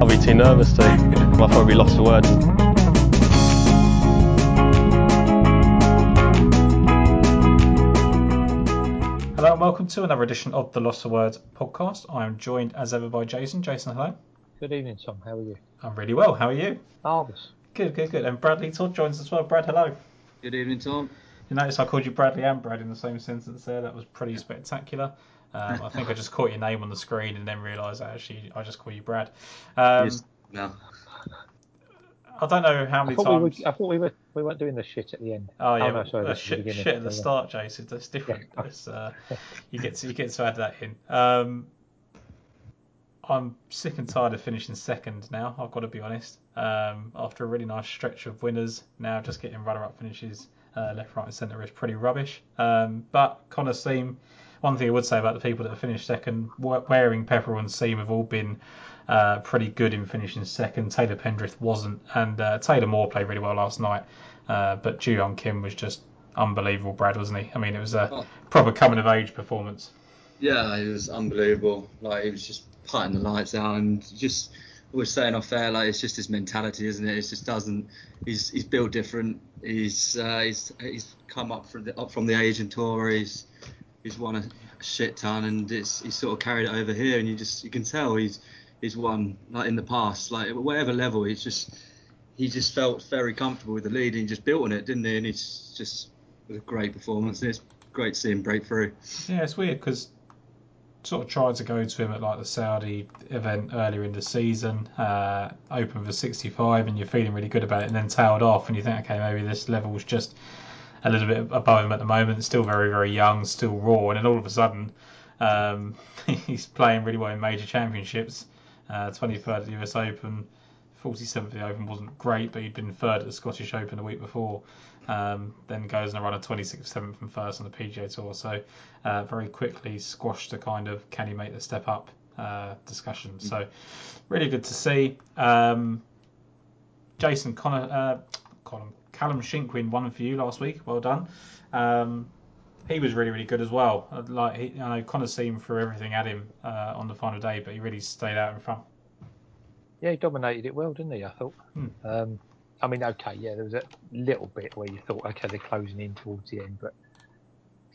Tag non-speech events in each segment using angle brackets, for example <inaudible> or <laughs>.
I'll be too nervous to. I'll probably lost for words. Hello and welcome to another edition of the Lost for Words podcast. I am joined as ever by Jason. Jason, hello. Good evening, Tom. How are you? I'm really well. How are you? Marvellous. Good, good, good. And Bradley Todd joins us as well. Brad, hello. Good evening, Tom. You notice I called you Bradley and Brad in the same sentence there. That was pretty spectacular. Um, I think I just caught your name on the screen and then realised actually I just call you Brad. Um, Yes. No. I don't know how I many we were, times. I thought we were we weren't doing the shit at the end. Oh yeah, no, sorry, the shit, beginning. shit at the start, Jason. That's different. Yeah. It's, uh, you get to you get to add that in. Um, I'm sick and tired of finishing second now. I've got to be honest. Um, after a really nice stretch of winners, now just getting runner-up finishes uh, left, right, and centre is pretty rubbish. Um, but Connor Syme, one thing I would say about the people that have finished second, wearing Pepper and Syme have all been uh, pretty good in finishing second. Taylor Pendrith wasn't, and uh, Taylor Moore played really well last night. Uh, but Joohyung Kim was just unbelievable, Brad, wasn't he? I mean, it was a Oh. proper coming of age performance. Yeah, it was unbelievable. Like he was just putting the lights out, and just we we're saying off air, like it's just his mentality, isn't it? It just doesn't. He's he's built different. He's uh, he's he's come up from the up from the Asian tour. He's he's won a shit ton, and it's he's sort of carried it over here, and you just you can tell he's he's won like in the past, like whatever level. He's just he just felt very comfortable with the lead, and he just built on it, didn't he? And it's just it was a great performance. and It's great to see him break through. Yeah, it's weird because sort of tried to go to him at like the Saudi event earlier in the season, uh, open for 65, and you're feeling really good about it, and then tailed off, and you think, okay, maybe this level's just a little bit above him at the moment. Still very, very young, still raw, and then all of a sudden, um, <laughs> he's playing really well in major championships. Uh, 23rd at the US Open, 47th at the Open wasn't great, but he'd been third at the Scottish Open the week before. Um, then goes on a run of 26th, 7th, and first on the PGA Tour. So uh, very quickly squashed the kind of can he make the step up uh, discussion. So really good to see. Um, Jason Connor, uh, Colin, Callum Shinkwin won for you last week. Well done. Um, he was really really good as well. I'd Like he, I know Connor Syme through everything at him uh, on the final day, but he really stayed out in front. Yeah, he dominated it well, didn't he? I thought. Hmm. Um, I mean, okay, yeah, there was a little bit where you thought, okay, they're closing in towards the end, but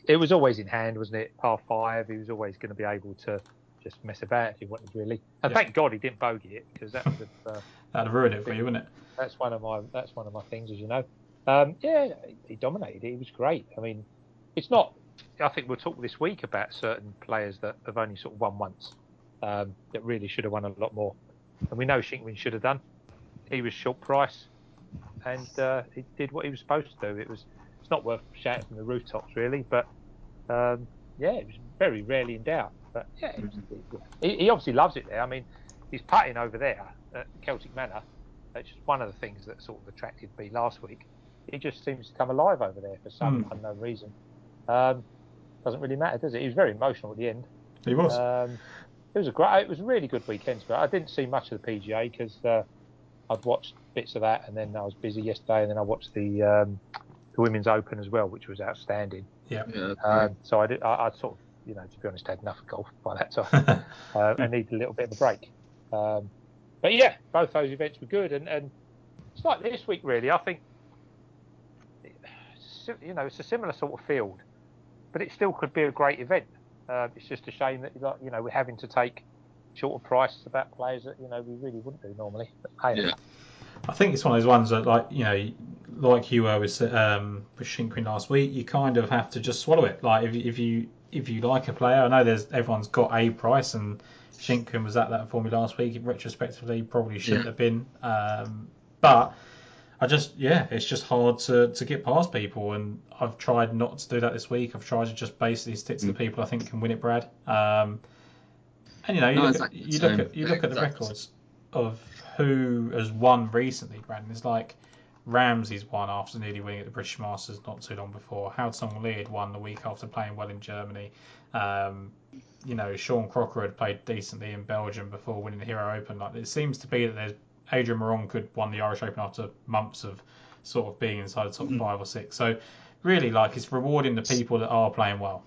it was always in hand, wasn't it? Par five, he was always going to be able to just mess about if he wanted really. And Yeah. thank God he didn't bogey it because that would have uh, <laughs> That'd ruin it for you, wouldn't it? that's one of my that's one of my things, as you know. Um, yeah, he dominated it. He was great. I mean, it's not. I think we'll talk this week about certain players that have only sort of won once, um, that really should have won a lot more. And we know Shinkwin should have done. He was short price, and uh, he did what he was supposed to do. It was. It's not worth shouting from the rooftops, really, but um, yeah, it was very rarely in doubt. But yeah, it was, he, he obviously loves it there. I mean, he's putting over there at Celtic Manor. That's just one of the things that sort of attracted me last week. He just seems to come alive over there for some Hmm. unknown reason. Um, doesn't really matter, does it? He was very emotional at the end. He was. Um, it was a great, it was a really good weekend. But I didn't see much of the PGA because uh, I'd watched bits of that, and then I was busy yesterday, and then I watched the um, the Women's Open as well, which was outstanding. yeah. Yeah, Um, so I, did, I, I sort of, you know, to be honest, had enough of golf by that time. <laughs> uh, I needed a little bit of a break. Um, but yeah, both those events were good, and, and it's like this week really. I think, you know, it's a similar sort of field, but it still could be a great event. Uh, it's just a shame that you know we're having to take shorter prices about players that you know we really wouldn't do normally. But hey, Yeah. I think it's one of those ones that, like you know, like you were with um, with Shinkwin last week, you kind of have to just swallow it. Like if, if you if you like a player, I know there's everyone's got a price, and Shinkwin was at that for me last week. Retrospectively, probably shouldn't Yeah. have been, um, but I just yeah, it's just hard to, to get past people, and I've tried not to do that this week. I've tried to just basically stick to the people I think can win it, Brad. Um, and you know, you No, look, exactly at, you look at you look at the Exactly. records of who has won recently, Brandon. It's like Ramsey's won after nearly winning at the British Masters not too long before. Haotong Li had won the week after playing well in Germany. Um, you know, Sean Crocker had played decently in Belgium before winning the Hero Open. Like it seems to be that there's Adrian Meronk won the Irish Open after months of sort of being inside the top Mhm. five or six. So really, like it's rewarding the people that are playing well.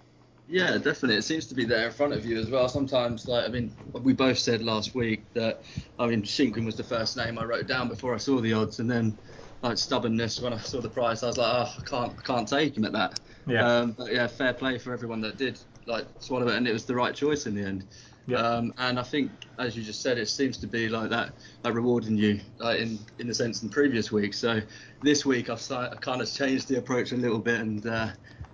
Yeah, definitely. It seems to be there in front of you as well. Sometimes, like I mean, we both said last week that I mean, Shinkwin was the first name I wrote down before I saw the odds, and then like stubbornness when I <laughs> saw the price, I was like, oh, I can't, I can't take him at that. Yeah. Um, but yeah, fair play for everyone that did like swallow it, and it was the right choice in the end. Yeah. Um, and I think, as you just said, it seems to be like that, like rewarding you, like in in the sense in previous weeks. So this week I've, I kind of changed the approach a little bit, and uh,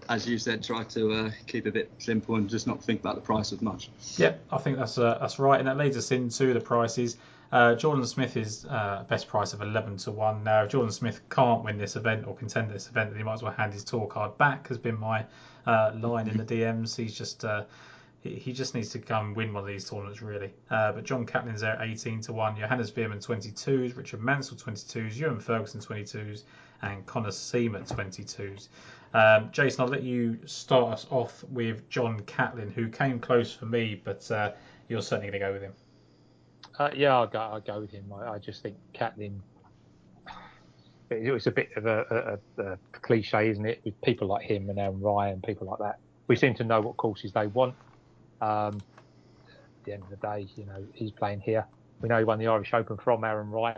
as you said, try to uh, keep a bit simple and just not think about the price as much. Yep, I think that's uh, that's right, and that leads us into the prices. Uh, Jordan Smith is uh, best price of 11 to 1. Now, if Jordan Smith can't win this event or contend this event, then he might as well hand his tour card back, has been my uh, line in the DMs. He's just uh, he, just needs to come win one of these tournaments, really. Uh, but John Catlin's there at 18 to 1, Johannes Veerman 22s, Richard Mansell 22s, Ewan Ferguson 22s, and Connor Seamer 22s. Um, Jason, I'll let you start us off with John Catlin, who came close for me, but uh, you're certainly going to go with him. Uh, yeah, I'll go. I'll go with him. I, I just think Catlin. It was a bit of a, a, a, cliche, isn't it? With people like him and Aaron Rai, people like that, we seem to know what courses they want. Um, at the end of the day, you know, he's playing here. We know he won the Irish Open from Aaron Rai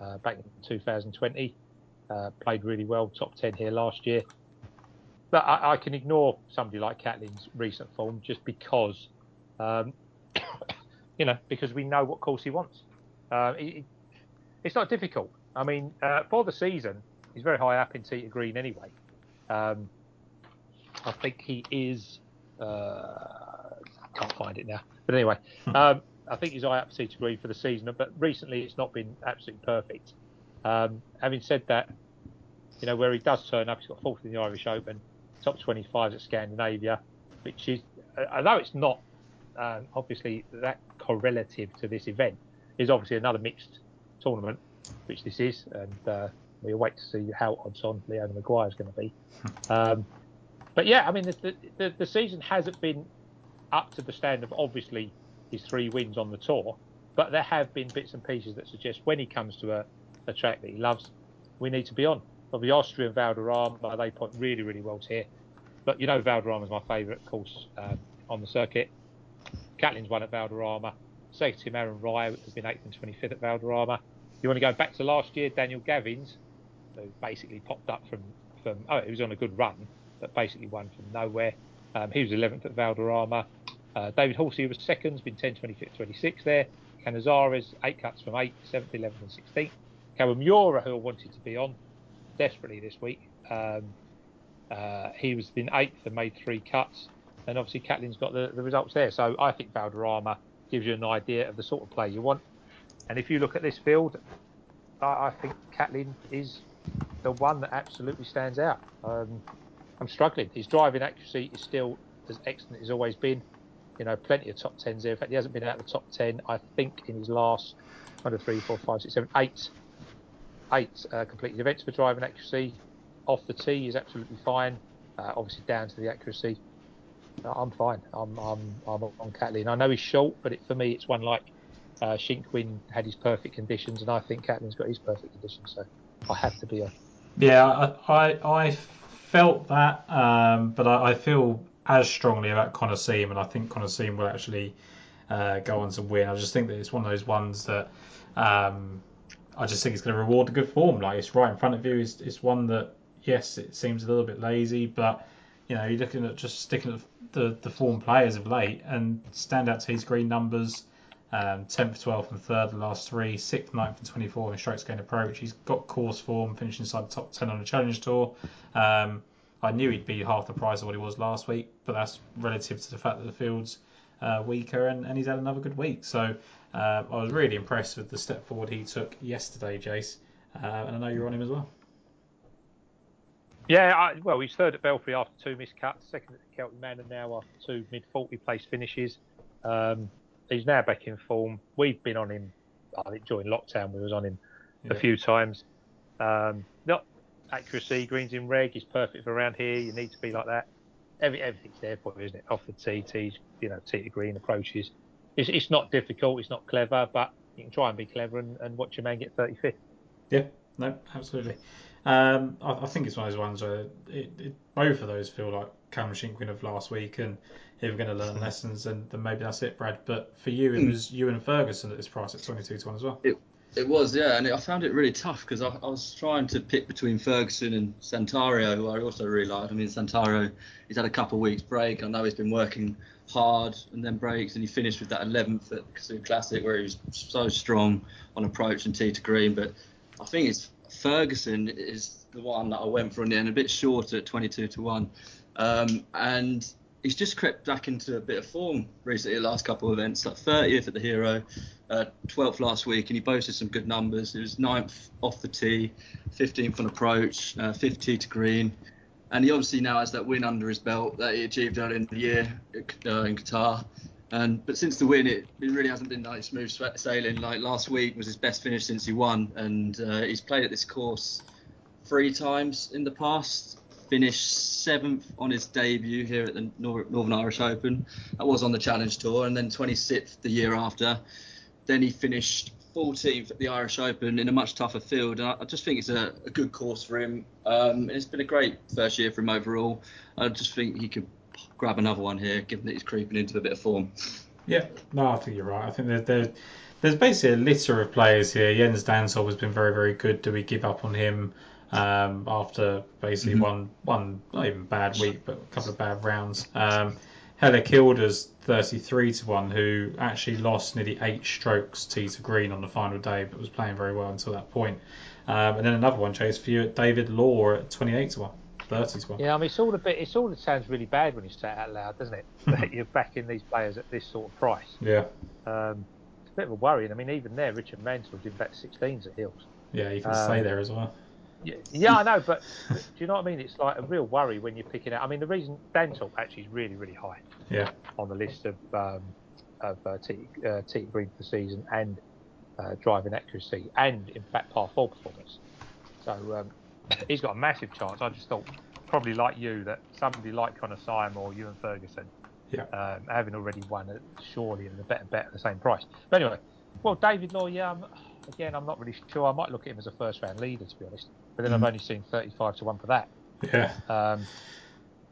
uh, back in 2020. Uh, played really well, top 10 here last year. But I, I can ignore somebody like Catlin's recent form just because um, <coughs> you know, because we know what course he wants. Uh, it, it's not difficult. I mean, uh, for the season, he's very high up in Tee to Green anyway. Um, I think he is. Uh, can't find it now, but anyway, um, I think he's high up Tee to Green for the season. But recently, it's not been absolutely perfect. Um, having said that, you know where he does turn up, he's got fourth in the Irish Open, top 25s at Scandinavia, which is although it's not um, obviously that correlative to this event is obviously another mixed tournament, which this is, and uh, we await to see how odds on Leona Maguire is going to be. Um, but yeah, I mean, the, the, the season hasn't been up to the standard of obviously his three wins on the tour, but there have been bits and pieces that suggest when he comes to a, a track that he loves, we need to be on. Well, the Austrian Valderrama, they point really, really well here. But you know, Valderrama is my favourite course um, on the circuit. Catlin's won at Valderrama. Second team Aaron Rai has been 8th and 25th at Valderrama. You want to go back to last year, Daniel Gavins, who basically popped up from, from oh, he was on a good run, but basically won from nowhere. Um, he was 11th at Valderrama. Uh, David Horsey was second, been 10, 25th, 26th there. Canizares, eight cuts from 8th, 7th, 11th, and 16th. Kawamura, who I wanted to be on desperately this week, um, uh, he was been eighth and made three cuts and obviously Catlin's got the, the results there. So I think Valderrama gives you an idea of the sort of play you want. And if you look at this field, I, I think Catlin is the one that absolutely stands out. Um, I'm struggling. His driving accuracy is still as excellent as always been. You know, plenty of top tens there. In fact, he hasn't been out of the top ten. I think in his last one, two, three, four, five, six, seven, eight, eight uh, completed events for driving accuracy. Off the tee is absolutely fine. Uh, obviously down to the accuracy. I'm fine. I'm I'm I'm on Catlin. I know he's short, but it, for me, it's one like uh, Shinkwin had his perfect conditions, and I think Catlin's got his perfect conditions. So I have to be a. Yeah, I I, I felt that, um, but I, I, feel as strongly about Connor Syme, and I think Connor Syme will actually uh, go on to win. I just think that it's one of those ones that um, I just think it's going to reward the good form. Like it's right in front of you. It's, it's one that yes, it seems a little bit lazy, but you know, you're looking at just sticking at the, the form players of late and stand out to his green numbers. Um, 10th, 12th, and 3rd, the last three, 6th, 9th, and 24th in strokes gained approach. He's got course form, finishing inside the top 10 on the Challenge Tour. Um, I knew he'd be half the price of what he was last week, but that's relative to the fact that the field's uh, weaker and, and he's had another good week. So uh, I was really impressed with the step forward he took yesterday, Jace, uh, and I know you're on him as well. Yeah, I, well, he's third at Belfry after two missed cuts, second at the Celtic Manor now after two mid 40 place finishes. Um, he's now back in form. We've been on him, I think during lockdown, we was on him yeah. a few times. Um, not accuracy, greens in reg is perfect for around here. You need to be like that. Every, everything's there for you, isn't it? Off the tee, tees, you know, tee to green approaches. It's, it's not difficult, it's not clever, but you can try and be clever and, and watch your man get 35th. Yeah, No, absolutely. Um, I, I, think it's one of those ones where it, it, both of those feel like Callum Shinkwin of last week, and if we're going to learn <laughs> lessons, then, then maybe that's it, Brad. But for you, it was you and Ferguson at this price at 22 to 1 as well. It, it was, yeah, and I found it really tough because I, I, was trying to pick between Ferguson and Santi Tarrio, who I also really liked. I mean, Santi Tarrio, he's had a couple of weeks break. I know he's been working hard and then breaks, and he finished with that 11th at the Classic where he was so strong on approach and tee to green. But I think it's Ferguson is the one that I went for in the end, a bit short at 22 to 1. Um, and he's just crept back into a bit of form recently, the last couple of events, like 30th at the Hero, uh, 12th last week, and he boasted some good numbers. He was ninth off the tee, 15th on approach, uh, 50 to green. And he obviously now has that win under his belt that he achieved earlier in the year uh, in Qatar. And but since the win, it, it really hasn't been like smooth sailing. Like last week was his best finish since he won, and uh, he's played at this course three times in the past. Finished seventh on his debut here at the Northern Irish Open. That was on the Challenge Tour, and then 26th the year after. Then he finished 14th at the Irish Open in a much tougher field. And I, just think it's a, a good course for him. Um, it's been a great first year for him overall. I just think he could grab another one here, given that he's creeping into a bit of form. Yeah, no, I think you're right. I think there, there, there's basically a litter of players here. Jens Dansholt has been very, very good. Do we give up on him um, after basically mm-hmm. one, one not even bad week, but a couple of bad rounds? Um, Helle Kilder's 33 to 1, who actually lost nearly eight strokes tee to green on the final day, but was playing very well until that point. Um, and then another one, Chase, for you at David Law at 28 to 1. 30 to 1. Yeah, I mean, it's all a bit, it's all, it sounds really bad when you say it out loud, doesn't it? <laughs> that you're backing these players at this sort of price. Yeah. Um, it's a bit of a worry. I mean, even there, Richard Mansell did bet 16s at Hills. Yeah, you can um, stay there as well. Yeah, yeah, I know, but do you know what I mean? It's like a real worry when you're picking out. I mean, the reason Dansholt actually is really, really high. Yeah. On the list of um, of uh, tee, uh, green for the season and uh, driving accuracy and in fact par four performance. So um, he's got a massive chance. I just thought probably like you that somebody like Connor Syme or Ewan Ferguson, yeah. um, having already won it, surely and a better bet at the same price. But anyway, well David Law, yeah, I'm, again I'm not really sure. I might look at him as a first round leader to be honest, but then mm. I've only seen 35 to one for that. Yeah. Um,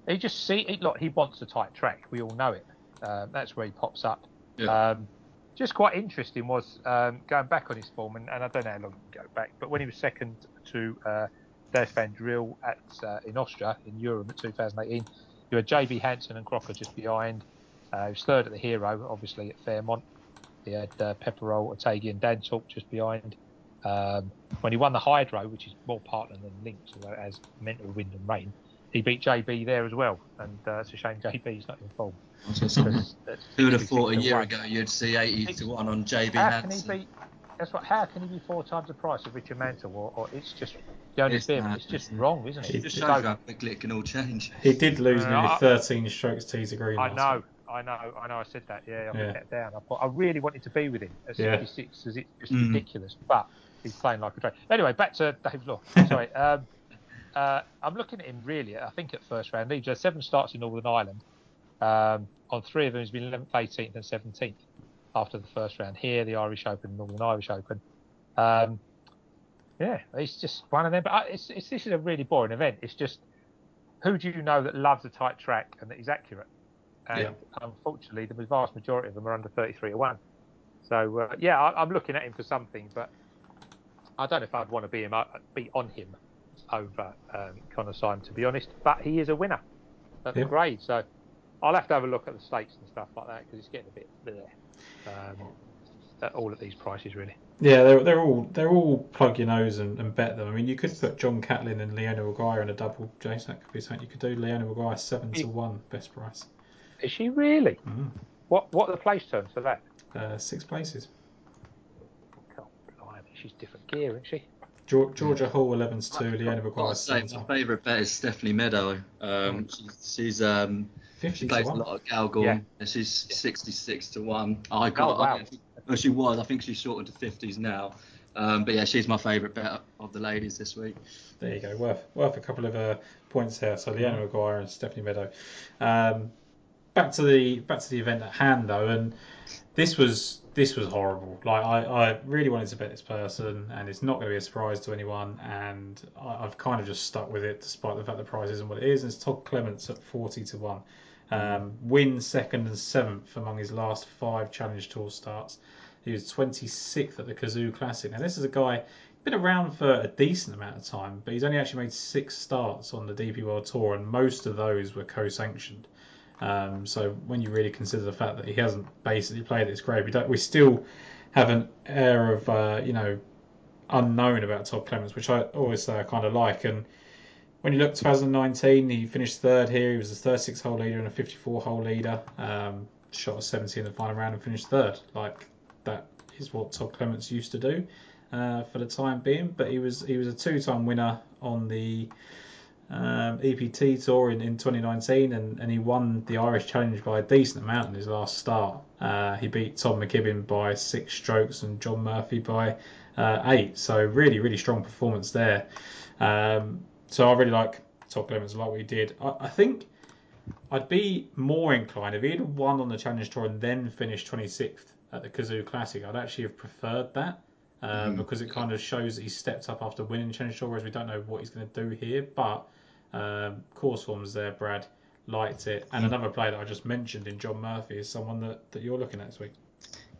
he just see he, look he wants a tight track. We all know it. Um, that's where he pops up. Yeah. Um, just quite interesting was um, going back on his form, and, and, I don't know how long he go back, but when he was second to uh, Dave Van Driel at uh, in Austria in Europe at 2018, you had JB Hansen and Crocker just behind. Uh, he was third at the Hero, obviously at Fairmont. He had uh, Pepperell, Otaegui, and Dansholt just behind. Um, when he won the Hydro, which is more partner than Links, although it has mental wind and rain, he beat JB there as well. And uh, it's a shame JB's not in form. Who would have thought a year ago you'd see 80 to 1 on JB how Hansen? Can he be, that's what, how can he be four times the price of Richard Mansell? Or, or it's just the only it's, it's just wrong, isn't it? It just shows how quickly it can all change. He did lose uh, nearly 13 strokes to to green. I know. I know, I know. I said that. Yeah, I yeah. that down. I, thought, I really wanted to be with him at 66 because yeah. it's just mm. ridiculous. But he's playing like a train. Anyway, back to Dave Law. <laughs> Sorry. Um, uh, I'm looking at him really. I think at first round, he's had seven starts in Northern Ireland. Um, on three of them, he's been 11th, 18th, and 17th after the first round. Here, the Irish Open, Northern Irish Open. Um, yeah, it's just one of them. But it's, it's, this is a really boring event. It's just who do you know that loves a tight track and that is accurate? And yeah. unfortunately, the vast majority of them are under 33 to 1. So, uh, yeah, I, am looking at him for something, but I don't know if I'd want to be, him, uh, be on him over um, Connor Syme, to be honest. But he is a winner at the grade. So I'll have to have a look at the stakes and stuff like that because it's getting a bit there. Um, at all at these prices, really. Yeah, they're, they're all they're all plug your nose and, and bet them. I mean, you could put John Catlin and Leona Maguire in a double, Jason. That could be something you could do. Leona Maguire seven to one, best price. Is she really? Mm. What what are the place terms for that? Uh, six places. God, blimey, she's different gear, isn't she? Georgia Hall 11s to Leona Maguire. Say, my favourite bet is Stephanie Meadow. Um, mm. she's, she's um, she plays a lot of Galgorm. Yeah. She's yeah. 66 to one. I got. Oh, wow. I, she was. I think she's shortened to 50s now. Um, but yeah, she's my favourite bet of the ladies this week. There you go. Worth worth a couple of uh, points here. So Leona Maguire and Stephanie Meadow. Um, back to the back to the event at hand though, and this was this was horrible. Like I, I really wanted to bet this person, and it's not going to be a surprise to anyone. And I, I've kind of just stuck with it, despite the fact the price isn't what it is. And it's Todd Clements at forty to one. Um, win second and seventh among his last five Challenge Tour starts. He was 26th at the Cazoo Classic. Now this is a guy been around for a decent amount of time, but he's only actually made six starts on the DP World Tour, and most of those were co-sanctioned. Um, so when you really consider the fact that he hasn't basically played his grave, we we still have an air of uh, you know unknown about Todd Clements, which I always say I kind of like. And when you look 2019, he finished third here. He was a 36 hole leader and a 54 hole leader. Um, shot a 70 in the final round and finished third. Like that is what Todd Clements used to do uh, for the time being. But he was he was a two time winner on the um, EPT Tour in, in 2019, and, and he won the Irish Challenge by a decent amount in his last start. Uh, he beat Tom McKibbin by six strokes and John Murphy by uh, eight. So really, really strong performance there. Um, so I really like Todd Clements, like what he did. I, I think I'd be more inclined if he had won on the Challenge Tour and then finished 26th at the Cazoo Classic. I'd actually have preferred that. Uh, mm. Because it kind of shows that he's stepped up after winning Challenge Tour, whereas we don't know what he's going to do here. But um, course forms there, Brad. Liked it. And another player that I just mentioned in John Murphy is someone that, that you're looking at this week.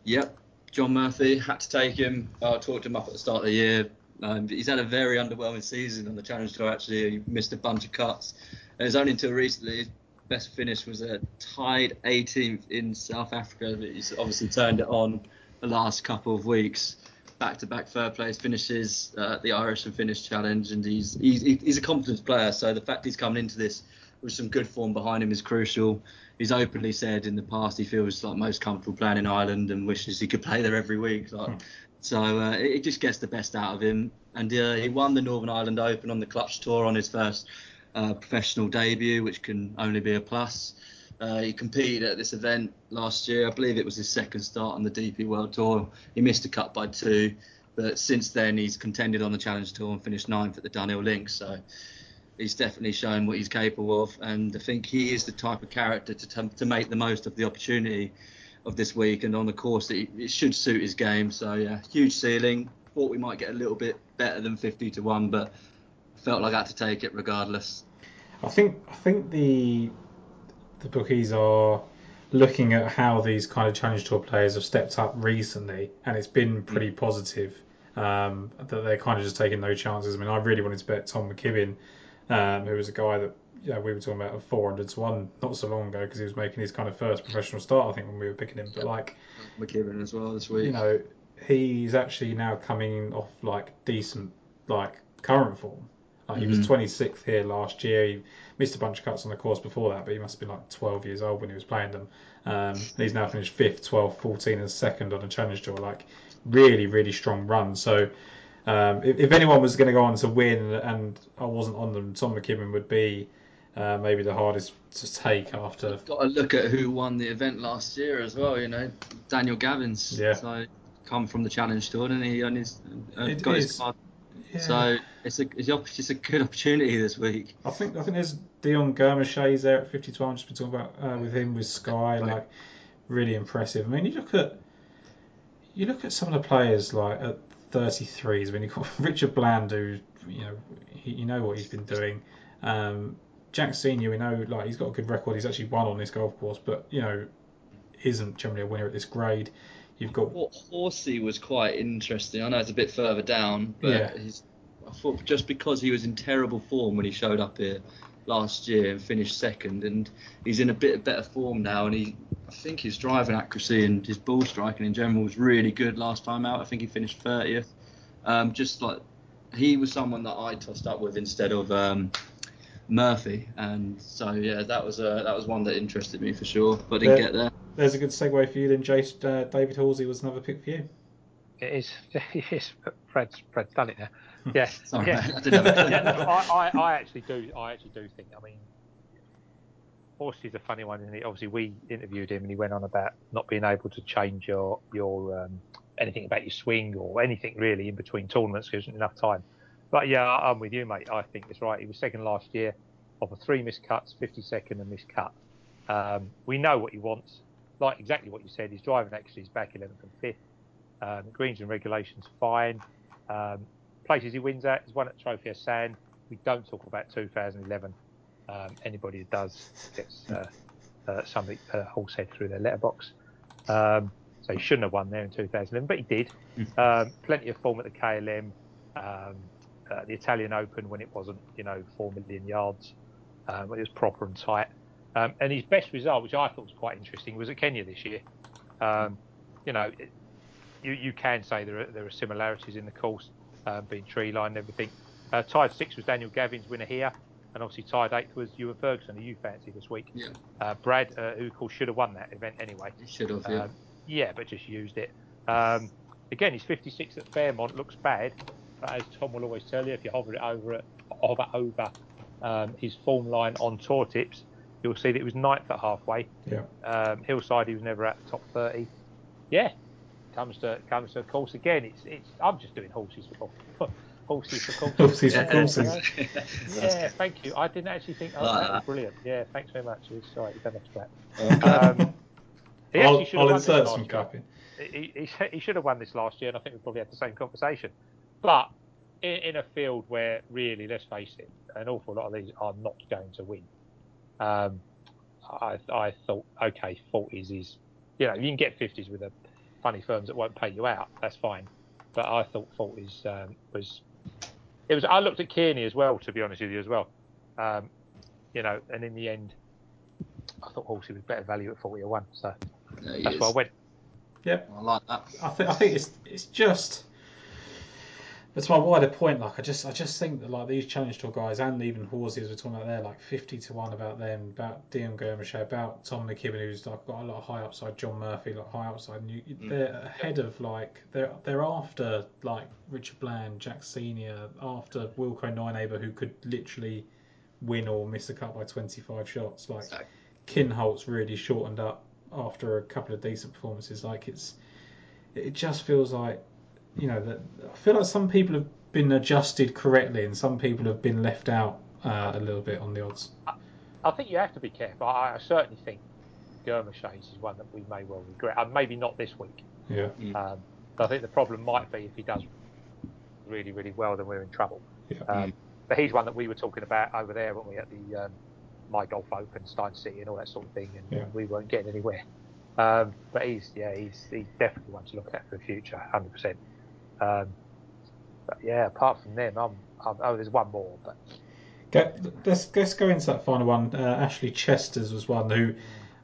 Yep. John Murphy, had to take him. I talked him up at the start of the year. Um, he's had a very underwhelming season on the Challenge Tour, actually. He missed a bunch of cuts. And it's only until recently his best finish was a tied 18th in South Africa. But He's obviously turned it on the last couple of weeks back-to-back third place finishes uh, the Irish and Finnish Challenge, and he's, he's he's a confidence player. So the fact he's coming into this with some good form behind him is crucial. He's openly said in the past he feels like most comfortable playing in Ireland and wishes he could play there every week. Like, hmm. So uh, it, it, just gets the best out of him. And uh, he won the Northern Ireland Open on the Clutch Tour on his first uh, professional debut, which can only be a plus. Uh, he competed at this event last year. I believe it was his second start on the DP World Tour. He missed a cut by two, but since then he's contended on the Challenge Tour and finished ninth at the Dunhill Links. So he's definitely shown what he's capable of, and I think he is the type of character to to make the most of the opportunity of this week and on the course that it should suit his game. So yeah, huge ceiling. Thought we might get a little bit better than 50 to one, but felt like I had to take it regardless. I think I think the the bookies are looking at how these kind of challenge tour players have stepped up recently, and it's been pretty positive. Um, that they're kind of just taking no chances. I mean, I really wanted to bet Tom McKibbin, um, who was a guy that you know, we were talking about a 400 to one not so long ago because he was making his kind of first professional start, I think, when we were picking him. But like McKibbin as well this week. You know, he's actually now coming off like decent like current form. Like he mm-hmm. was 26th here last year. He missed a bunch of cuts on the course before that, but he must have been like 12 years old when he was playing them. Um, he's now finished fifth, 12, 14, and second on a challenge tour. Like really, really strong run. So um, if, if, anyone was going to go on to win, and I wasn't on them, Tom McKibbin would be. Uh, maybe the hardest to take after. You've got to look at who won the event last year as well. You know, Daniel Gavins. Yeah. So come from the challenge tour, and he and he's uh, got is. his card so it's a it's a good opportunity this week. I think I think there's Deon Germishuys there at 52. I'm just been talking about uh, with him with Sky, right. like really impressive. I mean, you look at you look at some of the players like at 33s. when mean, you got <laughs> Richard Bland, who you know he, you know what he's been doing. Um, Jack Senior, we know like he's got a good record. He's actually won on this golf course, but you know isn't generally a winner at this grade. You've got what Horsey was quite interesting. I know it's a bit further down, but yeah. he's, I thought just because he was in terrible form when he showed up here last year and finished second, and he's in a bit better form now, and he I think his driving accuracy and his ball striking in general was really good last time out. I think he finished 30th. Um, just like he was someone that I tossed up with instead of um, Murphy, and so yeah, that was uh, that was one that interested me for sure, but didn't get there there's a good segue for you then, Jace. Uh, David Horsey was another pick for you. It is. <laughs> It is. Fred's Fred's done it now. Yeah. Sorry, yeah. I, <laughs> yeah no, I, I, I, actually do. I actually do think. I mean, Horsey's a funny one, and obviously we interviewed him, and he went on about not being able to change your your um, anything about your swing or anything really in between tournaments because there's enough time. But yeah, I'm with you, mate. I think it's right. He was second last year, of a three missed cuts, 52nd and missed cut. Um, we know what he wants like exactly what you said. His driving actually is back 11th and 5th. Um, greens and regulations fine. Um, places he wins at, he's won at Trophy of Sand. We don't talk about 2011. Um, anybody who does gets uh, uh, something uh, horse head through their letterbox. Um, so he shouldn't have won there in 2011, but he did. Um, plenty of form at the KLM, um, uh, the Italian Open when it wasn't, you know, four million yards. Um, it was proper and tight. Um, and his best result, which I thought was quite interesting, was at Kenya this year. Um, you know, it, you you can say there are there are similarities in the course, um, being tree line and everything. Uh, tied six was Daniel Gavins winner here, and obviously tied eighth was Ewan Ferguson, who you fancy this week. Yeah, Uh, Brad, uh, who of course should have won that event anyway. he should have. Yeah. Um, yeah, but just used it. Um, again, he's 56 at Fairmont. Looks bad, but as Tom will always tell you, if you hover it over hover over um, his form line on tour tips, you'll see that it was ninth at halfway. Yeah. Um, Hillside, he was never at the top 30. Yeah, comes to comes to a course again. It's it's. I'm just doing horses for <laughs> horses for courses. Horses for Yeah, courses. <laughs> Yeah, thank you. I didn't actually think. Oh, Like that was brilliant. Yeah, thanks very much. Sorry, you don't have to clap. Um, he I'll, I'll have won this insert some year clapping. he, he, he should have won this last year, and I think we probably had the same conversation. But in, in a field where, really, let's face it, an awful lot of these are not going to win. Um, I, I thought, okay, 40s is, you know, you can get 50s with the funny firms that won't pay you out. That's fine. But I thought 40s um, was, it was. I looked at Kearney as well, to be honest with you as well. Um, you know, and in the end, I thought Horsey was better value at 40 or one. So that's is. why I went. Yep. I like that. I think I think it's it's just that's my wider point. Like I just I just think that like these challenge tour guys and even Horsey as we're talking about there, like fifty to one about them, about Deon Germishuys, about Tom McKibbin who's like got a lot of high upside, John Murphy, like high upside, and you, Mm. they're ahead of like they're they're after like Richard Bland, Jack Senior, after Wilco Nienaber who could literally win or miss a cut by twenty five shots. Like So, Kinhult's really shortened up after a couple of decent performances. Like it's, it just feels like, you know, that I feel like some people have been adjusted correctly and some people have been left out uh, a little bit on the odds. I think you have to be careful. I, I certainly think Germashay's is one that we may well regret. And maybe not this week. Yeah. Um, but I think the problem might be if he does really, really well, then we're in trouble. Yeah. Um, but he's one that we were talking about over there, weren't we, at the um, My Golf Open, Steyn City, and all that sort of thing, and Yeah. we weren't getting anywhere. Um, but he's, yeah, he's, he's definitely one to look at for the future, 100%. Um, but yeah, apart from them, I'm, I'm, oh, there's one more, but Go, let's let's go into that final one. Uh, Ashley Chesters was one who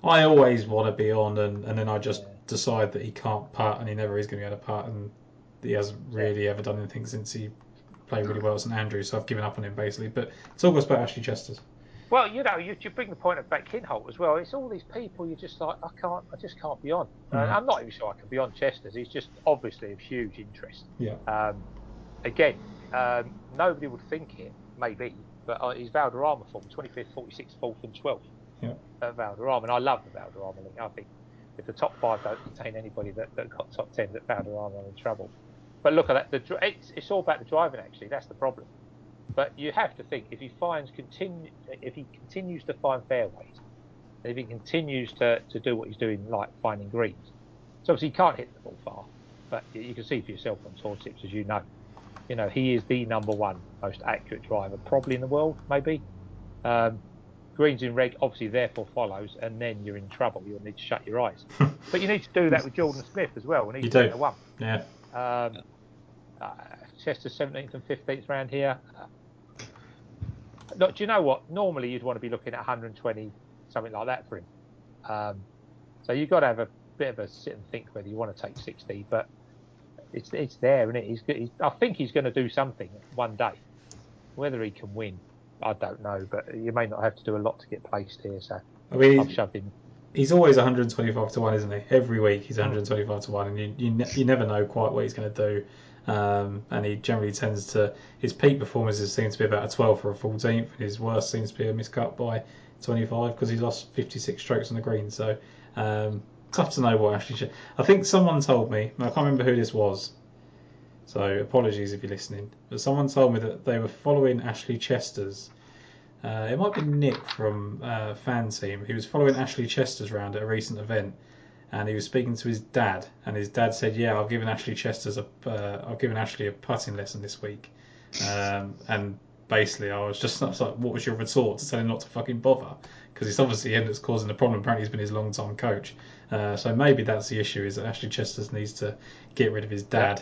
I always want to be on, and, and then I just Yeah. decide that he can't putt, and he never is going to be able to putt, and he hasn't really ever done anything since he played really well at St Andrews. So I've given up on him basically. But talk us about Ashley Chesters. Well, you know, you, you bring the point about Kinhult as well. It's all these people You're just like, I can't, I just can't be on. Uh, Mhm. I'm not even sure I can be on Chesters. He's just obviously of huge interest. Yeah. Um, again, um, nobody would think it, maybe, but uh, his Valderrama form, 25th, 46th, 4th, and 12th Yeah. at Valderrama. And I love the Valderrama link. I think if the top five don't contain anybody that, that got top 10 that Valderrama, I'm in trouble. But look at that. The, it's, it's all about the driving, actually. That's the problem. But you have to think if he finds continue, if he continues to find fairways, and if he continues to, to do what he's doing, like finding greens. So obviously he can't hit the ball far, but you- can see for yourself on tour tips, as you know. You know he is the number one most accurate driver, probably in the world, maybe. Um, greens in reg obviously therefore follows, and then you're in trouble. You'll need to shut your eyes. <laughs> but you need to do that with Jordan Smith as well, and he's You do. the one. Yeah. Um, uh, Chester 17th and 15th round here. Look, do you know what? Normally you'd want to be looking at 120, something like that for him. Um, so you've got to have a bit of a sit and think whether you want to take 60, but it's it's there, and it? He's, he's I think he's going to do something one day. Whether he can win, I don't know, but you may not have to do a lot to get placed here. So I mean, I've he's, shoved him. he's always 125 to one, isn't he? Every week he's 125 to one, and you you, ne- you never know quite what he's going to do. Um, and he generally tends to his peak performances seem to be about a 12th or a 14th, and his worst seems to be a miscut by 25 because he lost 56 strokes on the green. So um, tough to know what. Ch- I think someone told me, I can't remember who this was. So apologies if you're listening, but someone told me that they were following Ashley Chesters. Uh, it might be Nick from uh, FanTeam. He was following Ashley Chesters round at a recent event, and he was speaking to his dad, and his dad said, "Yeah, I've given Ashley Chesters a, uh, I've given Ashley a putting lesson this week," um, and basically I was just I was like, "What was your retort to tell him not to fucking bother?" Because it's obviously him that's causing the problem. Apparently, he's been his long time coach, uh, so maybe that's the issue: is that Ashley Chesters needs to get rid of his dad.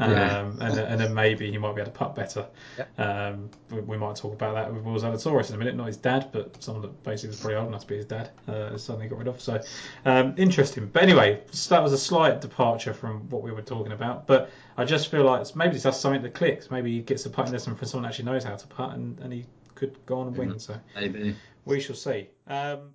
Um, Yeah. and, then- and then maybe he might be able to putt better. Yep. Um, we, we might talk about that with Will Zalatoris in a minute. Not his dad, but someone that basically was probably old enough to be his dad. Uh, suddenly got rid of. So um, interesting. But anyway, so that was a slight departure from what we were talking about. But I just feel like it's- maybe it's just something that clicks. Maybe he gets a putting lesson from someone that actually knows how to putt, and, and he could go on and win. So Maybe. we shall see. Um,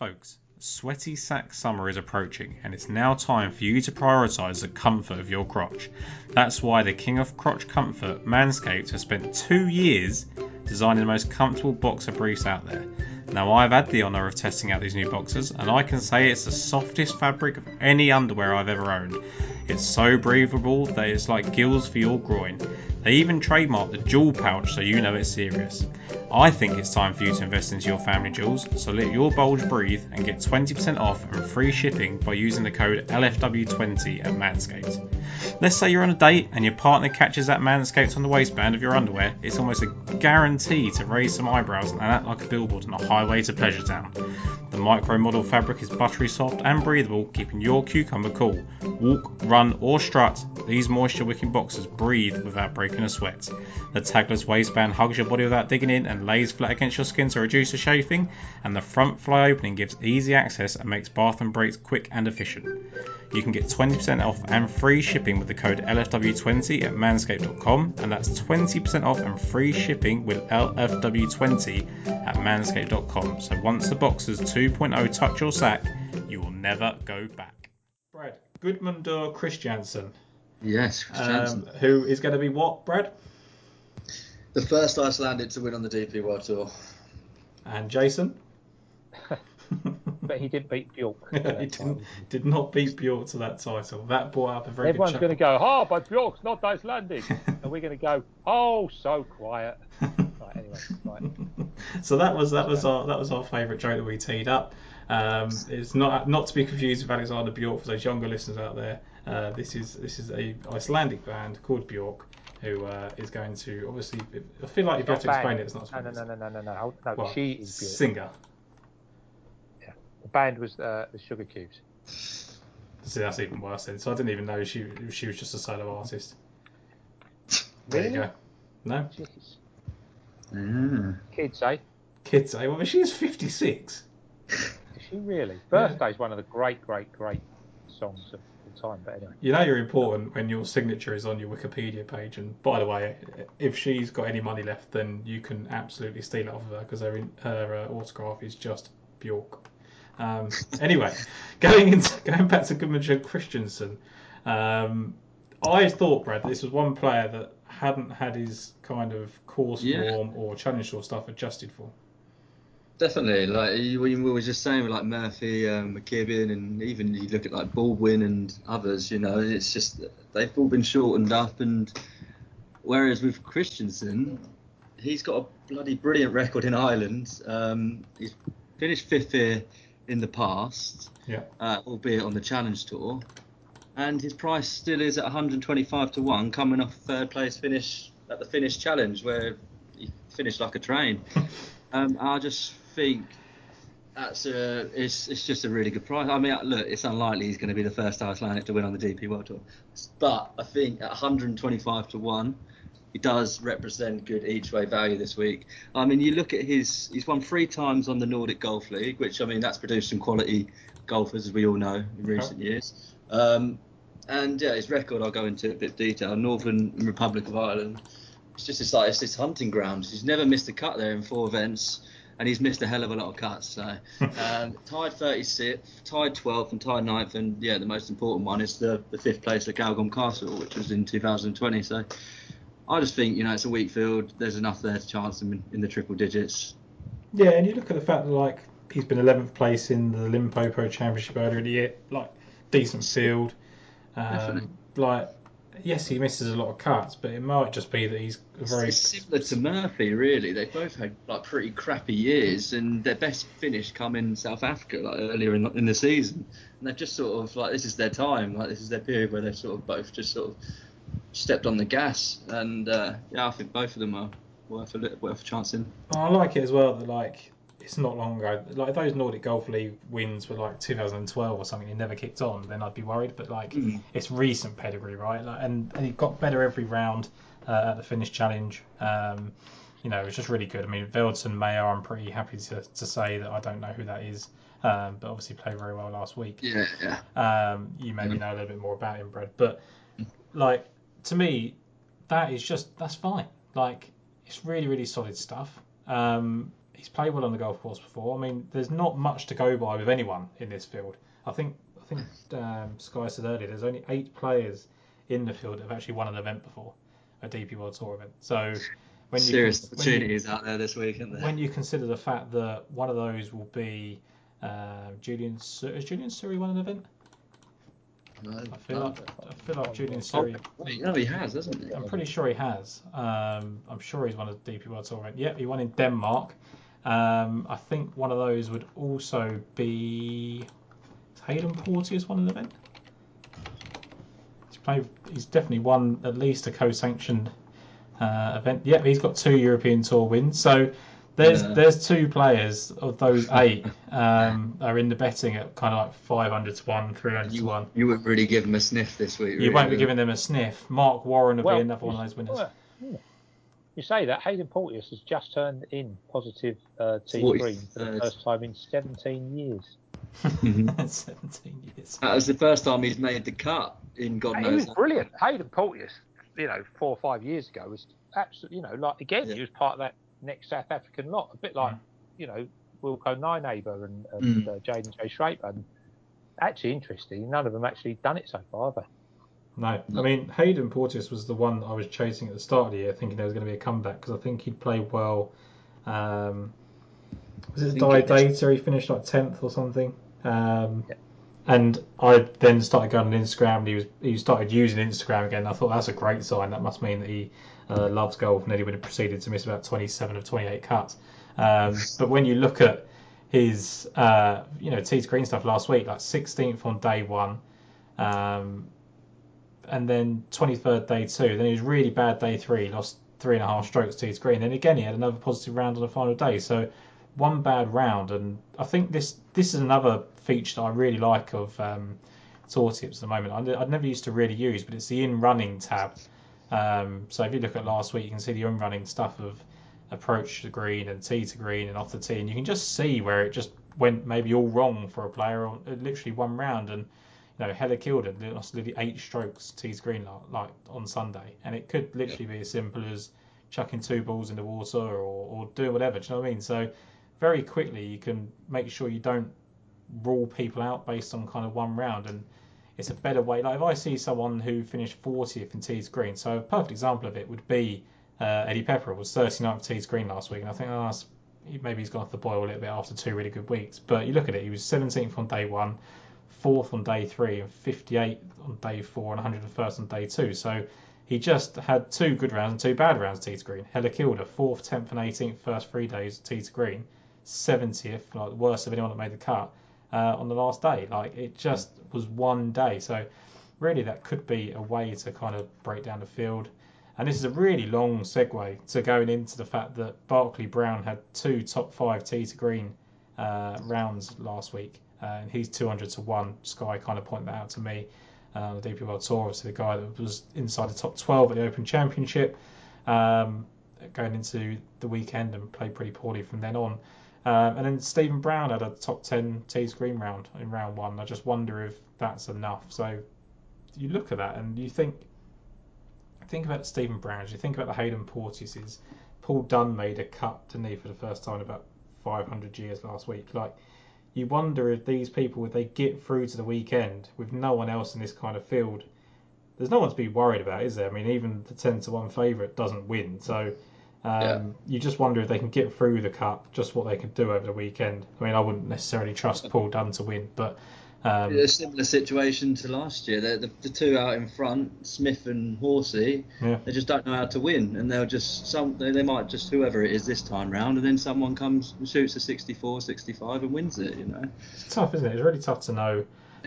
Folks, sweaty sack summer is approaching, and it's now time for you to prioritise the comfort of your crotch. That's why the king of crotch comfort, Manscaped, has spent two years designing the most comfortable boxer briefs out there. Now, I've had the honour of testing out these new boxers, and I can say it's the softest fabric of any underwear I've ever owned. It's so breathable that it's like gills for your groin. They even trademarked the jewel pouch so you know it's serious. I think it's time for you to invest into your family jewels, so let your bulge breathe and get 20% off and free shipping by using the code LFW20 at Manscaped. Let's say you're on a date and your partner catches that Manscaped on the waistband of your underwear, it's almost a guarantee to raise some eyebrows and act like a billboard on a highway to Pleasure Town. The micro modal fabric is buttery soft and breathable, keeping your cucumber cool. Walk, run, or strut, these moisture wicking boxes breathe without breaking a sweat. The tagless waistband hugs your body without digging in and lays flat against your skin to reduce the chafing, and the front fly opening gives easy access and makes bathroom breaks quick and efficient. You can get 20% off and free shipping with the code LFW20 at manscaped.com, and that's 20% off and free shipping with LFW20 at manscaped.com. So once the Boxers 2.0 touch your sack, you will never go back. Brad, Gudmundur Kristjansson, Yes, Chris Jansen. um, who is going to be what, Brad? the first Icelandic to win on the DP World Tour. And Jason? <laughs> But he did beat Bjork. <laughs> he didn't, did not beat Bjork to that title. That brought up a very Everyone's going to go, oh, but Bjork's not Icelandic. <laughs> and we're going to go, oh, so quiet. <laughs> Right, anyway, right. so that was that was our that was our favourite joke that we teed up. Um, it's not not to be confused with Alexander Bjork for those younger listeners out there. Uh, this is this is a Icelandic band called Bjork who uh, is going to obviously. I feel like if you have got to explain band. it, it's not. No, no, no, no, no, no, no. No Well, she is Bjork. singer. The band was uh, the Sugar Cubes. See, that's even worse then. So I didn't even know she she was just a solo artist. There Really? you go. No Jeez. Yeah. Kids, eh? kids. Eh? Well, she is 56. Is she really? Birthday's one of the great, great, great songs of all time. But anyway, You know you're important when your signature is on your Wikipedia page. And by the way, if she's got any money left, then you can absolutely steal it off of her because her, her uh, autograph is just Bjork. Um, anyway, going into going back to Gudmundsson Christensen, um, I thought Brad this was one player that hadn't had his kind of course Yeah. form or challenge tour stuff adjusted for. Definitely, like you, we were just saying, with like Murphy, um, McKibbin, and even you look at like Baldwin and others. You know, it's just they've all been shortened up, and whereas with Christensen, he's got a bloody brilliant record in Ireland. Um, he's finished fifth here in the past, Yeah. uh, albeit on the Challenge Tour, and his price still is at 125 to one, coming off third place finish at the Finnish Challenge, where he finished like a train. <laughs> Um, I just think that's a it's it's just a really good price. I mean, look, it's unlikely he's going to be the first Icelandic to win on the DP World Tour, but I think at 125 to one, he does represent good each way value this week. I mean, you look at his he's won three times on the Nordic Golf League, which I mean that's produced some quality golfers as we all know in recent years. Um, and yeah, his record I'll go into a bit detail. Northern Republic of Ireland. It's just it's like it's his hunting ground. He's never missed a cut there in four events, and he's missed a hell of a lot of cuts. So <laughs> um, tied 36th, tied 12th, and tied 9th, and yeah, the most important one is the, the fifth place at Galgorm Castle, which was in 2020. So I just think you know it's a weak field. There's enough there to chance them in, in the triple digits. Yeah, and you look at the fact that like he's been 11th place in the Limpopo Championship earlier in the year, like decent field. Um, Definitely. like yes, he misses a lot of cuts, but it might just be that he's very It's similar to Murphy, really. They both had like pretty crappy years, and their best finish come in South Africa like earlier in, in the season, and they've just sort of like this is their time, like this is their period where they've sort of both just sort of stepped on the gas, and uh, yeah, I think both of them are worth a li- worth a chance in. I like it as well that like it's not long ago. Like those Nordic Golf League wins were like 2012 or something. It never kicked on. Then I'd be worried. But like Mm. it's recent pedigree, right? Like, and, and he got better every round uh, at the Finnish Challenge. Um, you know, it's just really good. I mean, Veldson Mayer, I'm pretty happy to, to say that I don't know who that is, um, but obviously played very well last week. Yeah, yeah. Um, you maybe know a little bit more about him, Brad. But like to me, that is just that's fine. Like it's really really solid stuff. Um, he's played well on the golf course before. I mean, there's not much to go by with anyone in this field. I think I think um, Sky said earlier there's only eight players in the field that have actually won an event before, a DP World Tour event. So when you Serious when you- opportunities out there this week, isn't there? when you consider the fact that one of those will be um, Julian has Julian Suri won an event? No, I feel no. like I feel like Julian Suri. Wait, no, he has, hasn't he? I'm pretty sure he has. Um, I'm sure he's won a DP World Tour event. Yep, he won in Denmark. Um, I think one of those would also be has Hayden Porteous won an event. He's played. He's definitely won at least a co-sanctioned uh, event. Yep, he's got two European Tour wins. So there's Yeah. there's two players of those <laughs> eight um, are in the betting at kind of like 500 to one, 300 to You, one. you wouldn't really give them a sniff this week. You really, won't be giving them a sniff. Marc Warren will Well, be another one of those winners. well, hmm. You say that Hayden Porteous has just turned in positive uh, T Forty screen for the third. first time in 17 years. Mhm. <laughs> 17 years. That was the first time he's made the cut in God he knows. was brilliant. Hayden Porteous, you know, four or five years ago was absolutely, you know, like again, Yeah. he was part of that next South African lot, a bit like, Mm. you know, Wilco Nienaber and, and Mm. uh, Jayden J. Schaper. And actually interesting, none of them actually done it so far, have they? No, I mean Hayden Porteous was the one I was chasing at the start of the year, thinking there was going to be a comeback because I think he'd played well. Um, was it Die Data? He finished like tenth or something. Um, Yeah. And I then started going on Instagram. And he was he started using Instagram again. I thought that's a great sign. That must mean that he uh, loves golf, and he would have proceeded to miss about 27 of 28 cuts. Um, but when you look at his uh, you know to green stuff last week, like 16th on day one. Um, and then 23rd day two. Then he was really bad day three, lost three and a half strokes to his green. Then again he had another positive round on the final day. So one bad round, and I think this this is another feature that I really like of um, tour tips at the moment. I, I'd never used to really use, but it's the in running tab. Um, so if you look at last week, you can see the in running stuff of approach to green and tee to green and off the tee, and you can just see where it just went maybe all wrong for a player on uh, literally one round and you know, Hella Kilden lost literally eight strokes tees green like, like on Sunday, and it could literally be as simple as chucking two balls in the water or, or doing whatever. Do you know what I mean? So very quickly you can make sure you don't rule people out based on kind of one round, and it's a better way. Like if I see someone who finished 40th in tees green, so a perfect example of it would be uh, Eddie Pepperell was 39th tees green last week, and I think oh, that's, he- maybe he's gone off the boil a little bit after two really good weeks. But you look at it, he was 17th on day one fourth on day three and 58 on day four and 101st on day two. So he just had two good rounds and two bad rounds tee to green. Hella Kilda, fourth, 10th, and 18th first three days to green, 70th, like the worst of anyone that made the cut uh, on the last day. Like it just was one day. So really, that could be a way to kind of break down the field. And this is a really long segue to going into the fact that Barclay Brown had two top five tee to green uh, rounds last week, uh, and he's 200 to one. Sky kind of pointed that out to me. Uh, the DP World Tour, obviously the guy that was inside the top 12 at the Open Championship, um, going into the weekend and played pretty poorly from then on. Um, and then Stephen Brown had a top 10 tees green round in round one. I just wonder if that's enough. So you look at that and you think think about Stephen Brown. You think about the Hayden Porteouses. Paul Dunne made a cut, didn't for the first time in about 500 years last week. Like, you wonder if these people, if they get through to the weekend with no one else in this kind of field, there's no one to be worried about, is there? I mean, even the 10 to 1 favourite doesn't win. So um, Yeah. you just wonder if they can get through the cup, just what they can do over the weekend. I mean, I wouldn't necessarily trust Paul Dunne to win, but Um, a similar situation to last year. The, the, the two out in front, Smith and Horsey, Yeah. they just don't know how to win, and they'll just some they, they might just whoever it is this time round, and then someone comes and shoots a 64, 65 and wins it. You know. It's tough, isn't it? It's really tough to know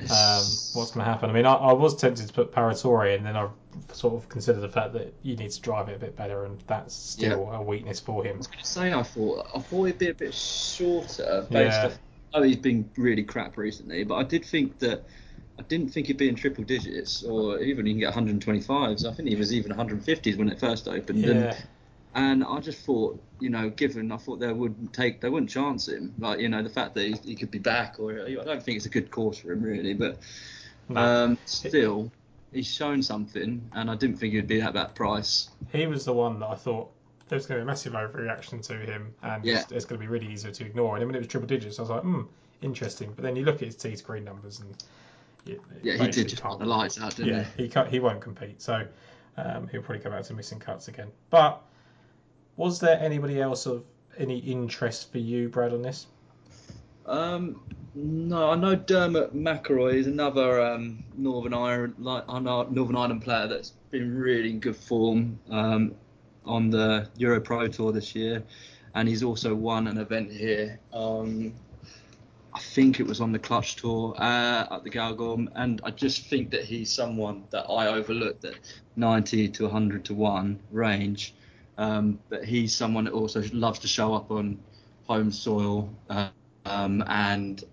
um, what's going to happen. I mean, I, I was tempted to put Paratore, and then I sort of considered the fact that you need to drive it a bit better, and that's still a weakness for him. I was going to say I thought I thought he'd be a bit shorter based Yeah. off. Oh, he's been really crap recently, but I did think that I didn't think he'd be in triple digits, or even he can get 125s. I think he was even 150s when it first opened. Yeah, and I just thought, you know, given I thought they wouldn't take, they wouldn't chance him. Like, you know, the fact that he, he could be back, or I don't think it's a good course for him really, but no. um, still, he's shown something, and I didn't think he'd be at that price. he was the one that I thought there was going to be a massive overreaction to him, and Yeah. it's, it's going to be really easy to ignore. And then when it was triple digits, I was like, hmm, interesting. But then you look at his T to green numbers, and it, it Yeah, he did just put the lights out, didn't yeah, he? he he won't compete. So um, he'll probably come back to missing cuts again. But was there anybody else of any interest for you, Brad, on this? Um, no, I know Dermot McElroy is another um, Northern Ireland, Northern Ireland player that's been really in good form um, on the Euro Pro Tour this year, and he's also won an event here. Um, I think it was on the Clutch Tour uh, at the Galgorm, and I just think that he's someone that I overlooked at 90 to 100 to one range. Um, but he's someone that also loves to show up on home soil. Uh, um, and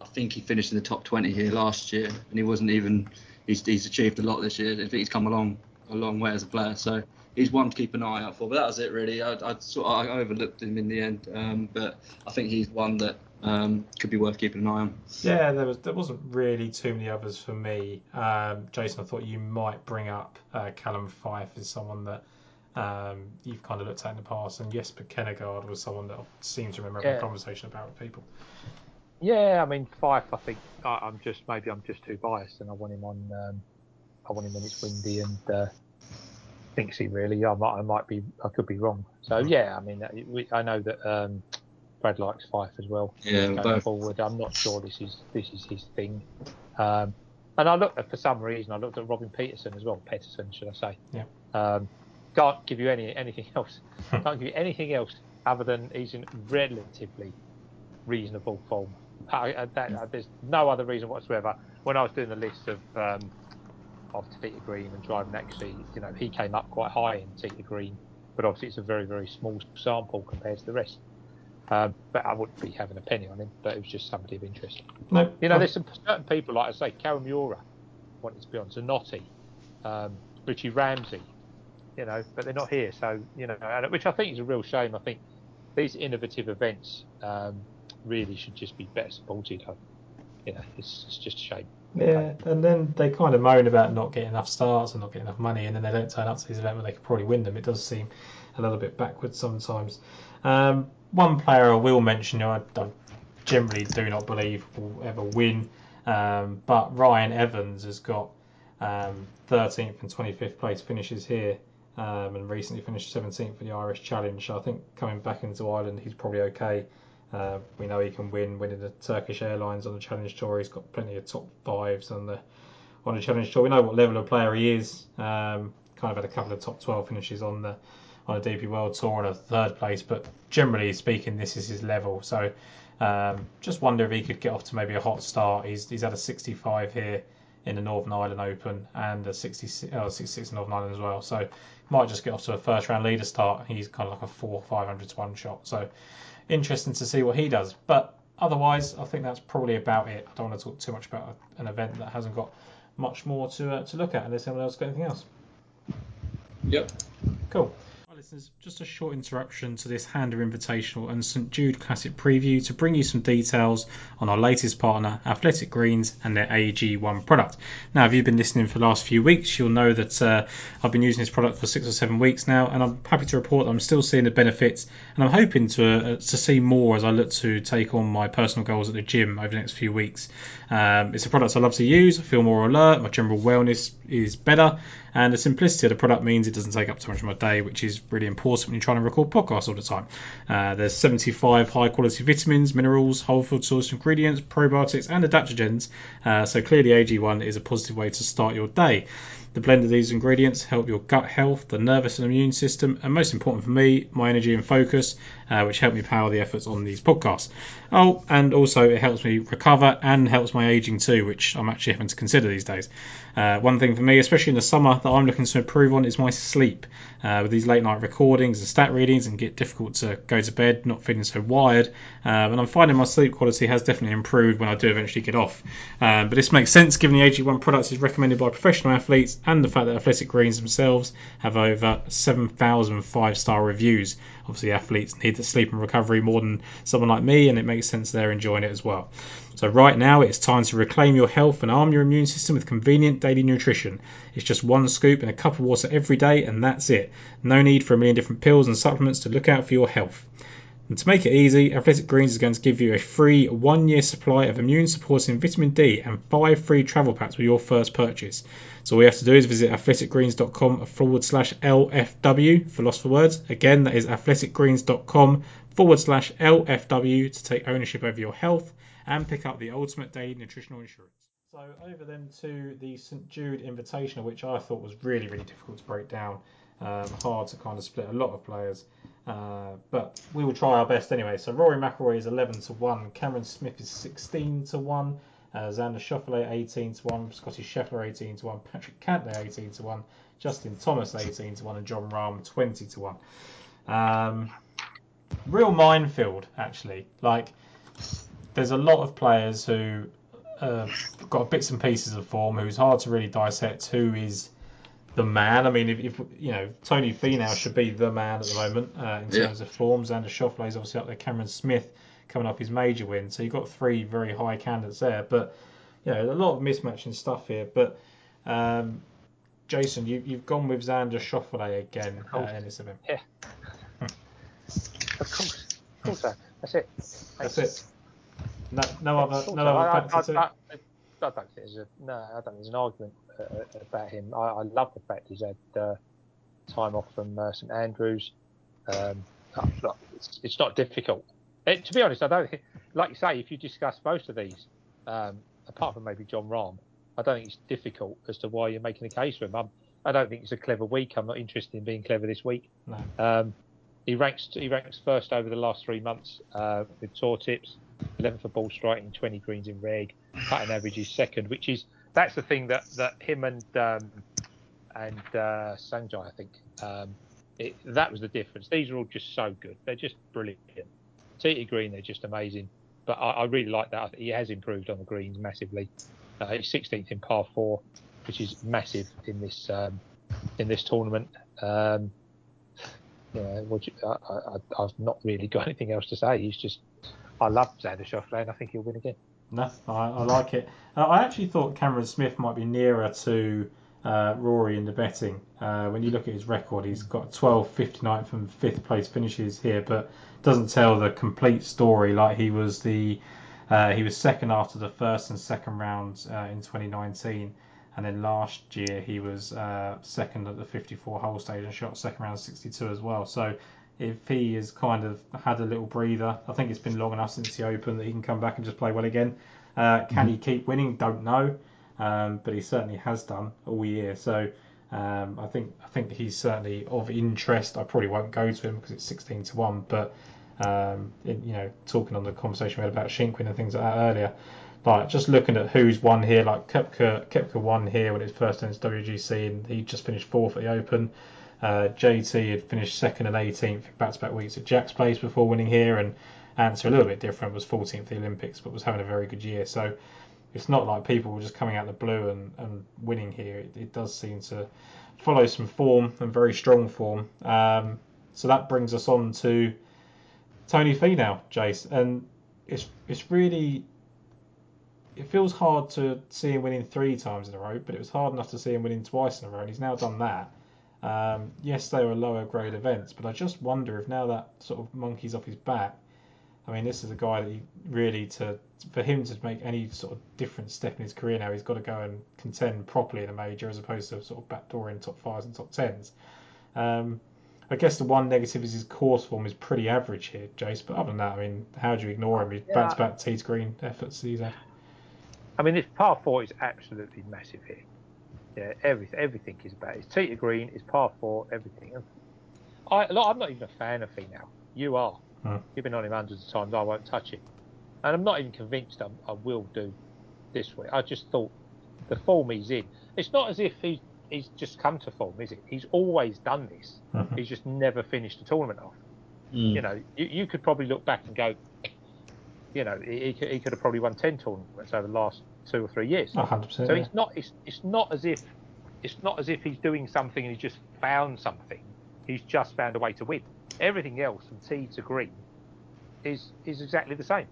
I think he finished in the top 20 here last year, and he wasn't even. He's, he's achieved a lot this year. I think he's come along a long way as a player. So he's one to keep an eye out for. But that was it really. I, I sort of I overlooked him in the end, um, but I think he's one that um, could be worth keeping an eye on. Yeah, there was there wasn't really too many others for me. Um, Jason, I thought you might bring up uh, Callum Fife as someone that um, you've kind of looked at in the past, and Jesper Kennegaard was someone that I seem to remember having Yeah. a conversation about with people. Yeah, I mean Fife. I think I, I'm just maybe I'm just too biased, and I want him on. Um, I want him when it's windy and uh, thinks he really. I might, I might be, I could be wrong. So yeah, I mean, uh, we, I know that um, Brad likes Fife as well. Yeah, going both. forward, I'm not sure this is this is his thing. Um, and I looked at for some reason I looked at Robin Peterson as well. Peterson, should I say? Yeah. Um, can't give you any anything <laughs> else. can't give you anything else other than he's in relatively reasonable form. I, that, uh, there's no other reason whatsoever. When I was doing the list of um, of Tita Green and driving actually, you know, he came up quite high in Tita Green, but obviously it's a very very small sample compared to the rest. Um, but I wouldn't be having a penny on him. But it was just somebody of interest. No, You know, there's some certain people like I say, Kawamura wanted to be on Zanotti, um, Richie Ramsay, you know, but they're not here. So you know, which I think is a real shame. I think these innovative events um, really should just be better supported. I, you know, it's, it's just a shame. Yeah, and then they kind of moan about not getting enough starts and not getting enough money, and then they don't turn up to these events where they could probably win them. It does seem a little bit backwards sometimes. Um, one player I will mention, who I, I generally do not believe will ever win, um, but Ryan Evans has got um, 13th and 25th place finishes here, um, and recently finished 17th for the Irish Challenge. I think coming back into Ireland, he's probably okay. Uh, we know he can win, winning the Turkish Airlines on the Challenge Tour. He's got plenty of top fives on the on the Challenge Tour. We know what level of player he is. Um, kind of had a couple of top 12 finishes on the on the DP World Tour and a third place, but generally speaking, this is his level. So um, just wonder if he could get off to maybe a hot start. He's he's had a 65 here in the Northern Ireland Open and 66, oh, 66 in Northern Ireland as well. So might just get off to a first round leader start. He's kind of like a four 500 to one shot. So interesting to see what he does. But otherwise, I think that's probably about it. I don't want to talk too much about an event that hasn't got much more to uh, to look at. Unless anyone else got anything else. Yep. Cool. Listeners, just a short interruption to this Handa Invitational and St Jude Classic preview to bring you some details on our latest partner, Athletic Greens, and their AG1 product. Now, if you've been listening for the last few weeks, you'll know that uh, I've been using this product for six or seven weeks now, and I'm happy to report that I'm still seeing the benefits, and I'm hoping to uh, to see more as I look to take on my personal goals at the gym over the next few weeks. Um, it's a product I love to use. I feel more alert. My general wellness is better, and the simplicity of the product means it doesn't take up too much of my day, which is really really important when you're trying to record podcasts all the time. Uh, there's 75 high quality vitamins, minerals, whole food source ingredients, probiotics, and adaptogens. Uh, so clearly, AG1 is a positive way to start your day. The blend of these ingredients help your gut health, the nervous and immune system, and most important for me, my energy and focus, uh, which help me power the efforts on these podcasts. Oh, and also it helps me recover and helps my aging too, which I'm actually having to consider these days. Uh, one thing for me, especially in the summer, that I'm looking to improve on is my sleep. Uh, with these late night recordings and stat readings, and get difficult to go to bed, not feeling so wired. Um, and I'm finding my sleep quality has definitely improved when I do eventually get off. Um, but this makes sense given the AG1 products is recommended by professional athletes and the fact that Athletic Greens themselves have over 7,000 five star reviews. Obviously, athletes need the sleep and recovery more than someone like me, and it makes sense they're enjoying it as well. So, right now, it's time to reclaim your health and arm your immune system with convenient daily nutrition. It's just one scoop and a cup of water every day, and that's it. No need for a million different pills and supplements to look out for your health. And to make it easy, Athletic Greens is going to give you a free one year supply of immune supporting vitamin D and five free travel packs with your first purchase. So all you have to do is visit athleticgreens.com forward slash LFW for Lost for Words. Again, that is athleticgreens.com forward slash LFW to take ownership over your health and pick up the ultimate daily nutritional insurance. So over then to the St Jude Invitational, which I thought was really, really difficult to break down. Um, hard to kind of split a lot of players. Uh, but we will try our best anyway. So Rory McIlroy is 11 to 1, Cameron Smith is 16 to 1, uh, Xander Schauffele 18 to 1, Scotty Scheffler 18 to 1, Patrick Cantlay 18 to 1, Justin Thomas 18 to 1, and Jon Rahm 20 to 1. Um, real minefield, actually. Like, there's a lot of players who have got bits and pieces of form who's hard to really dissect who is the man. I mean, if, if you know, Tony Finau should be the man at the moment uh, in terms Yeah. of forms. Xander Schauffele is obviously up there. Cameron Smith coming off his major win. So you've got three very high candidates there. But, you know, a lot of mismatching stuff here. But, um, Jason, you, you've gone with Xander Schauffele again uh, in this event. Of course. Of course, so. That's it. That's it. No, no other, Of course, no I, I, other I. I, I don't think there's a no. I don't think there's an argument about him. I, I love the fact he's had uh, time off from uh, St Andrews. Um, uh, it's, it's not difficult. It, to be honest, I don't like you say, if you discuss most of these, um, apart from maybe Jon Rahm, I don't think it's difficult as to why you're making a case for him. I'm, I don't think it's a clever week. I'm not interested in being clever this week. No. Um, he ranks he ranks first over the last three months uh, with tour tips, 11 for ball striking, 20 greens in reg, putting average is second, which is that's the thing that that him and um, and uh, Sungjae I think um, it, that was the difference. These are all just so good. They're just brilliant. Tee green, they're just amazing. But I, I really like that. He has improved on the greens massively. Uh, he's 16th in par four, which is massive in this um, in this tournament. Um, you, I, I've not really got anything else to say. He's just, I love Xander Schauffele, and I think he'll win again. No, I, I like it. Uh, I actually thought Cameron Smith might be nearer to uh, Rory in the betting. Uh, when you look at his record, he's got 12, 59th and 5th place finishes here, but doesn't tell the complete story. Like he was the uh, he was second after the first and second rounds uh, in 2019, and then last year he was uh, second at the 54 hole stage and shot second round 62 as well. So if he has kind of had a little breather, I think it's been long enough since the Open that he can come back and just play well again. Uh, can he keep winning? Don't know, um, but he certainly has done all year. So um, I think I think he's certainly of interest. I probably won't go to him because it's 16 to one, but um, in, you know, talking on the conversation we had about Shinkwin and things like that earlier, like just looking at who's won here, like Koepka, Koepka won here when it first in WGC, and he just finished fourth at the Open. Uh, JT had finished second and 18th back-to-back weeks at Jack's Place before winning here, and Ancer a little bit different was 14th at the Olympics, but was having a very good year. So it's not like people were just coming out of the blue and, and winning here. It, it does seem to follow some form and very strong form. Um, so that brings us on to Tony Finau, Jace, and it's it's really it feels hard to see him winning three times in a row, but it was hard enough to see him winning twice in a row, and he's now done that. Um, yes, they were lower grade events, but I just wonder if now that sort of monkey's off his back. I mean, this is a guy that he really to for him to make any sort of different step in his career now, he's got to go and contend properly in a major as opposed to sort of backdooring top fives and top tens. Um, I guess the one negative is his course form is pretty average here, Jace. But other than that, I mean, how do you ignore him? He's Yeah. back to back tee to green efforts he's had. I mean, this par four is absolutely massive here. Yeah, everything, everything is about. It's tee to green, it's par four, everything. I, look, I'm not even a fan of Finau. You are. Hmm. You've been on him hundreds of times. I won't touch him, and I'm not even convinced I'm, I will do this week. I just thought the form he's in. It's not as if he's he's just come to form, is it? He's always done this. Mhm. He's just never finished the tournament off. You know, you, you could probably look back and go, you know, he, he, could, he could have probably won ten tournaments over the last two or three years. Oh, 100%. So it's not it's, it's not as if it's not as if he's doing something and he's just found something. He's just found a way to win. Everything else from tee to green is is exactly the same.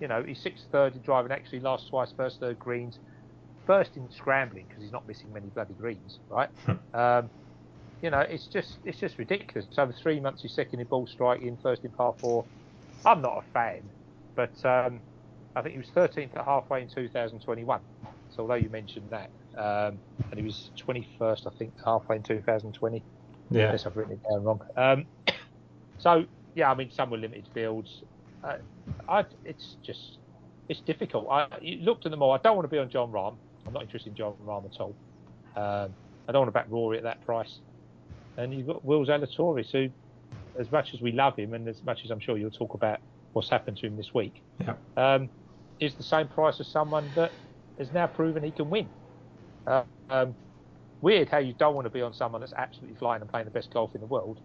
You know, he's sixth third in driving actually last twice, first third greens, first in scrambling because he's not missing many bloody greens, right? um, you know, it's just it's just ridiculous. Over three months he's second in ball striking, first in par four. I'm not a fan, but um, I think he was 13th at halfway in 2021. So although you mentioned that, um, and he was 21st, I think, halfway in 2020. yeah. Unless I've written it down wrong. Um, <coughs> so yeah, I mean, some were limited fields. Uh, I, it's just it's difficult. I you looked at them all. I don't want to be on Jon Rahm. I'm not interested in Jon Rahm at all. Um, I don't want to back Rory at that price. And you've got Will Zalatoris, who, as much as we love him, and as much as I'm sure you'll talk about what's happened to him this week, Yeah. um, is the same price as someone that has now proven he can win. Uh, um, weird how you don't want to be on someone that's absolutely flying and playing the best golf in the world.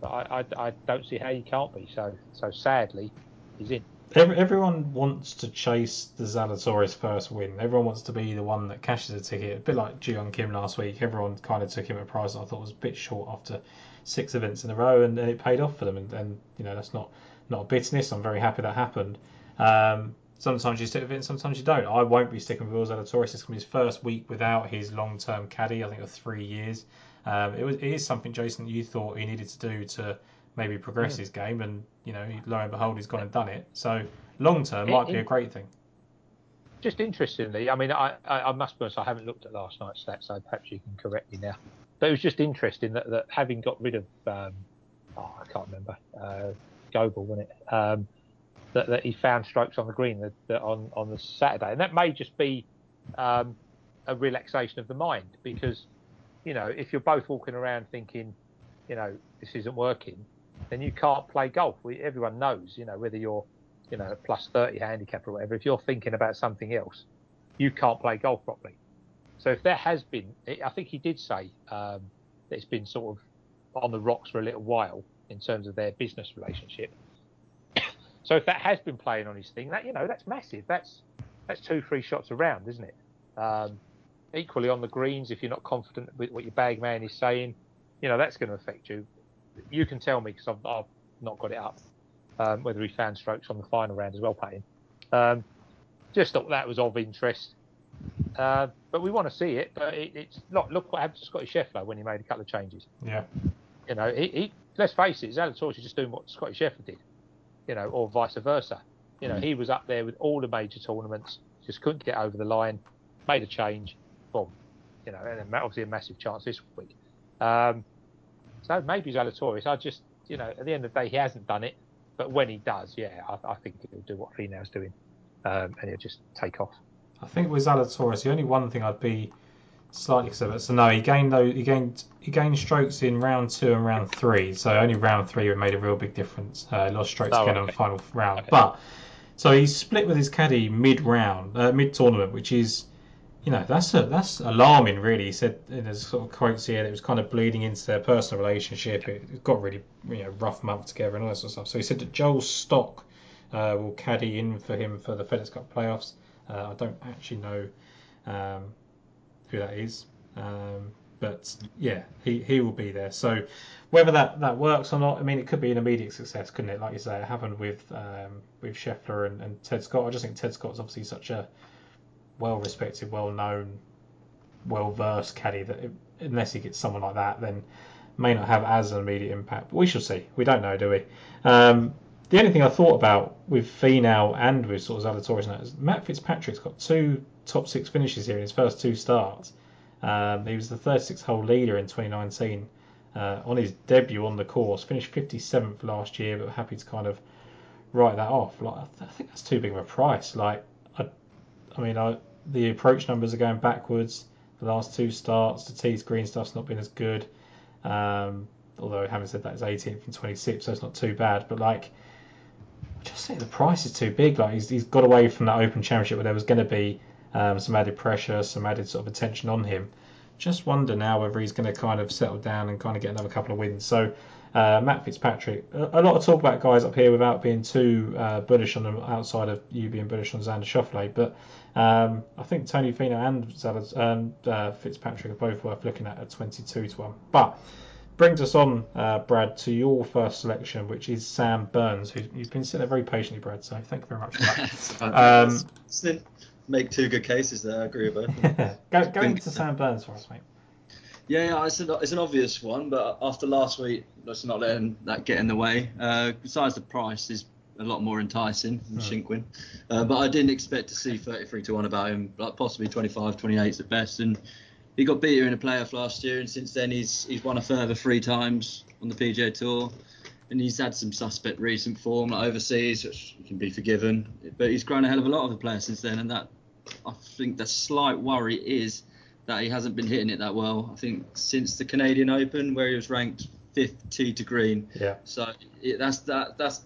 But I, I, I don't see how you can't be. So so sadly, he's in. Every, everyone wants to chase the Zalatoris first win. Everyone wants to be the one that cashes a ticket. A bit like Joohyung Kim last week. Everyone kind of took him at a price I thought was a bit short after six events in a row, and, and it paid off for them. And, and you know that's not not a bitterness. I'm very happy that happened. Um, sometimes you stick with it, and sometimes you don't. I won't be sticking with Will Zalatoris. It's going to be his first week without his long-term caddy. I think of three years. Um, it was it is something, Jason, that you thought he needed to do to maybe progress Mm. his game, and you know, lo and behold, he's gone and done it. So long term It- might be a great thing. Just interestingly, I mean, I, I, I must be honest, I haven't looked at last night's stats, so perhaps you can correct me now. But it was just interesting that, that having got rid of, um, oh, I can't remember, uh, Goble, wasn't it? Um, that, that he found strokes on the green on, on the Saturday. And that may just be um, a relaxation of the mind because, you know, if you're both walking around thinking, you know, this isn't working, then you can't play golf. We, everyone knows, you know, whether you're, you know, plus 30 handicap or whatever, if you're thinking about something else, you can't play golf properly. So if there has been, I think he did say um, that it's been sort of on the rocks for a little while in terms of their business relationship. So if that has been playing on his thing, that you know, that's massive. That's that's two, three shots around, isn't it? Um, equally on the greens, if you're not confident with what your bag man is saying, you know, that's going to affect you. You can tell me because I've, I've not got it up um, whether he found strokes on the final round as well, playing. Um, just thought that was of interest. Uh, but we want to see it. But it, it's look, look what happened to Scotty Scheffler when he made a couple of changes. Yeah, You know, he, he let's face it, Zalatoris is just doing what Scotty Scheffler did. You know, or vice versa. You know, Mm. he was up there with all the major tournaments, just couldn't get over the line, made a change, boom. You know, and obviously a massive chance this week. Um, so maybe Zalatoris. I just, you know, at the end of the day, he hasn't done it, but when he does, yeah, I, I think he'll do what Finau's doing, um, and he'll just take off. I think with Zalatoris, the only one thing I'd be slightly. So no, he gained though he gained he gained strokes in round two and round three. So only round three made a real big difference. Uh, he lost strokes Oh, again on the final round, Okay. but so he split with his caddy mid round, uh, mid tournament, which is. You know that's a, that's alarming, really. He said in his sort of quotes here that it was kind of bleeding into their personal relationship. It, it got really you know rough month together and all that sort of stuff. So he said that Joel Stock uh, will caddy in for him for the FedEx Cup playoffs. Uh, I don't actually know um, who that is, um, but yeah, he, he will be there. So whether that, that works or not, I mean, it could be an immediate success, couldn't it? Like you say, it happened with um, with Scheffler and, and Ted Scott. I just think Ted Scott's obviously such a well respected, well known, well versed caddy that it, unless he gets someone like that, then may not have as an immediate impact. But we shall see. We don't know, do we? Um, the only thing I thought about with Finau and with sort of Zalatoris now is Matt Fitzpatrick's got two top six finishes here in his first two starts. Um, he was the 36 hole leader in 2019. uh, on his debut on the course. Finished 57th last year, but happy to kind of write that off. Like I, th- I think that's too big of a price. Like I, I mean, I, the approach numbers are going backwards. The last two starts, the tees green stuff's not been as good. Um, although having said that, it's 18th and 26th, so it's not too bad. But like, just think the price is too big. Like he's, he's got away from that Open Championship where there was going to be um, some added pressure, some added sort of attention on him. Just wonder now whether he's going to kind of settle down and kind of get another couple of wins. So uh, Matt Fitzpatrick, a, a, lot of talk about guys up here without being too uh, bullish on them outside of you being bullish on Xander Schauffele. But um, I think Tony Finau and um, uh, Fitzpatrick are both worth looking at at 22 to 1. But brings us on, uh, Brad, to your first selection, which is Sam Burns, who you've been sitting there very patiently, Brad. So thank you very much for that. <laughs> um, make two good cases there. I agree with both. <laughs> go go into Sam Burns for us, mate. Yeah, yeah, it's an, it's an obvious one, but after last week, let's not let that get in the way. Uh, besides the price is a lot more enticing than hmm. Shinkwin, uh, but I didn't expect to see 33 to one about him, like possibly 25, 28 at best, and he got beater in a playoff last year, and since then he's he's won a further three times on the PGA Tour, and he's had some suspect recent form like overseas, which can be forgiven, but he's grown a hell of a lot of a player since then, and that I think the slight worry is that he hasn't been hitting it that well. I think since the Canadian Open, where he was ranked fifth tee to green. Yeah. So it, that's that that's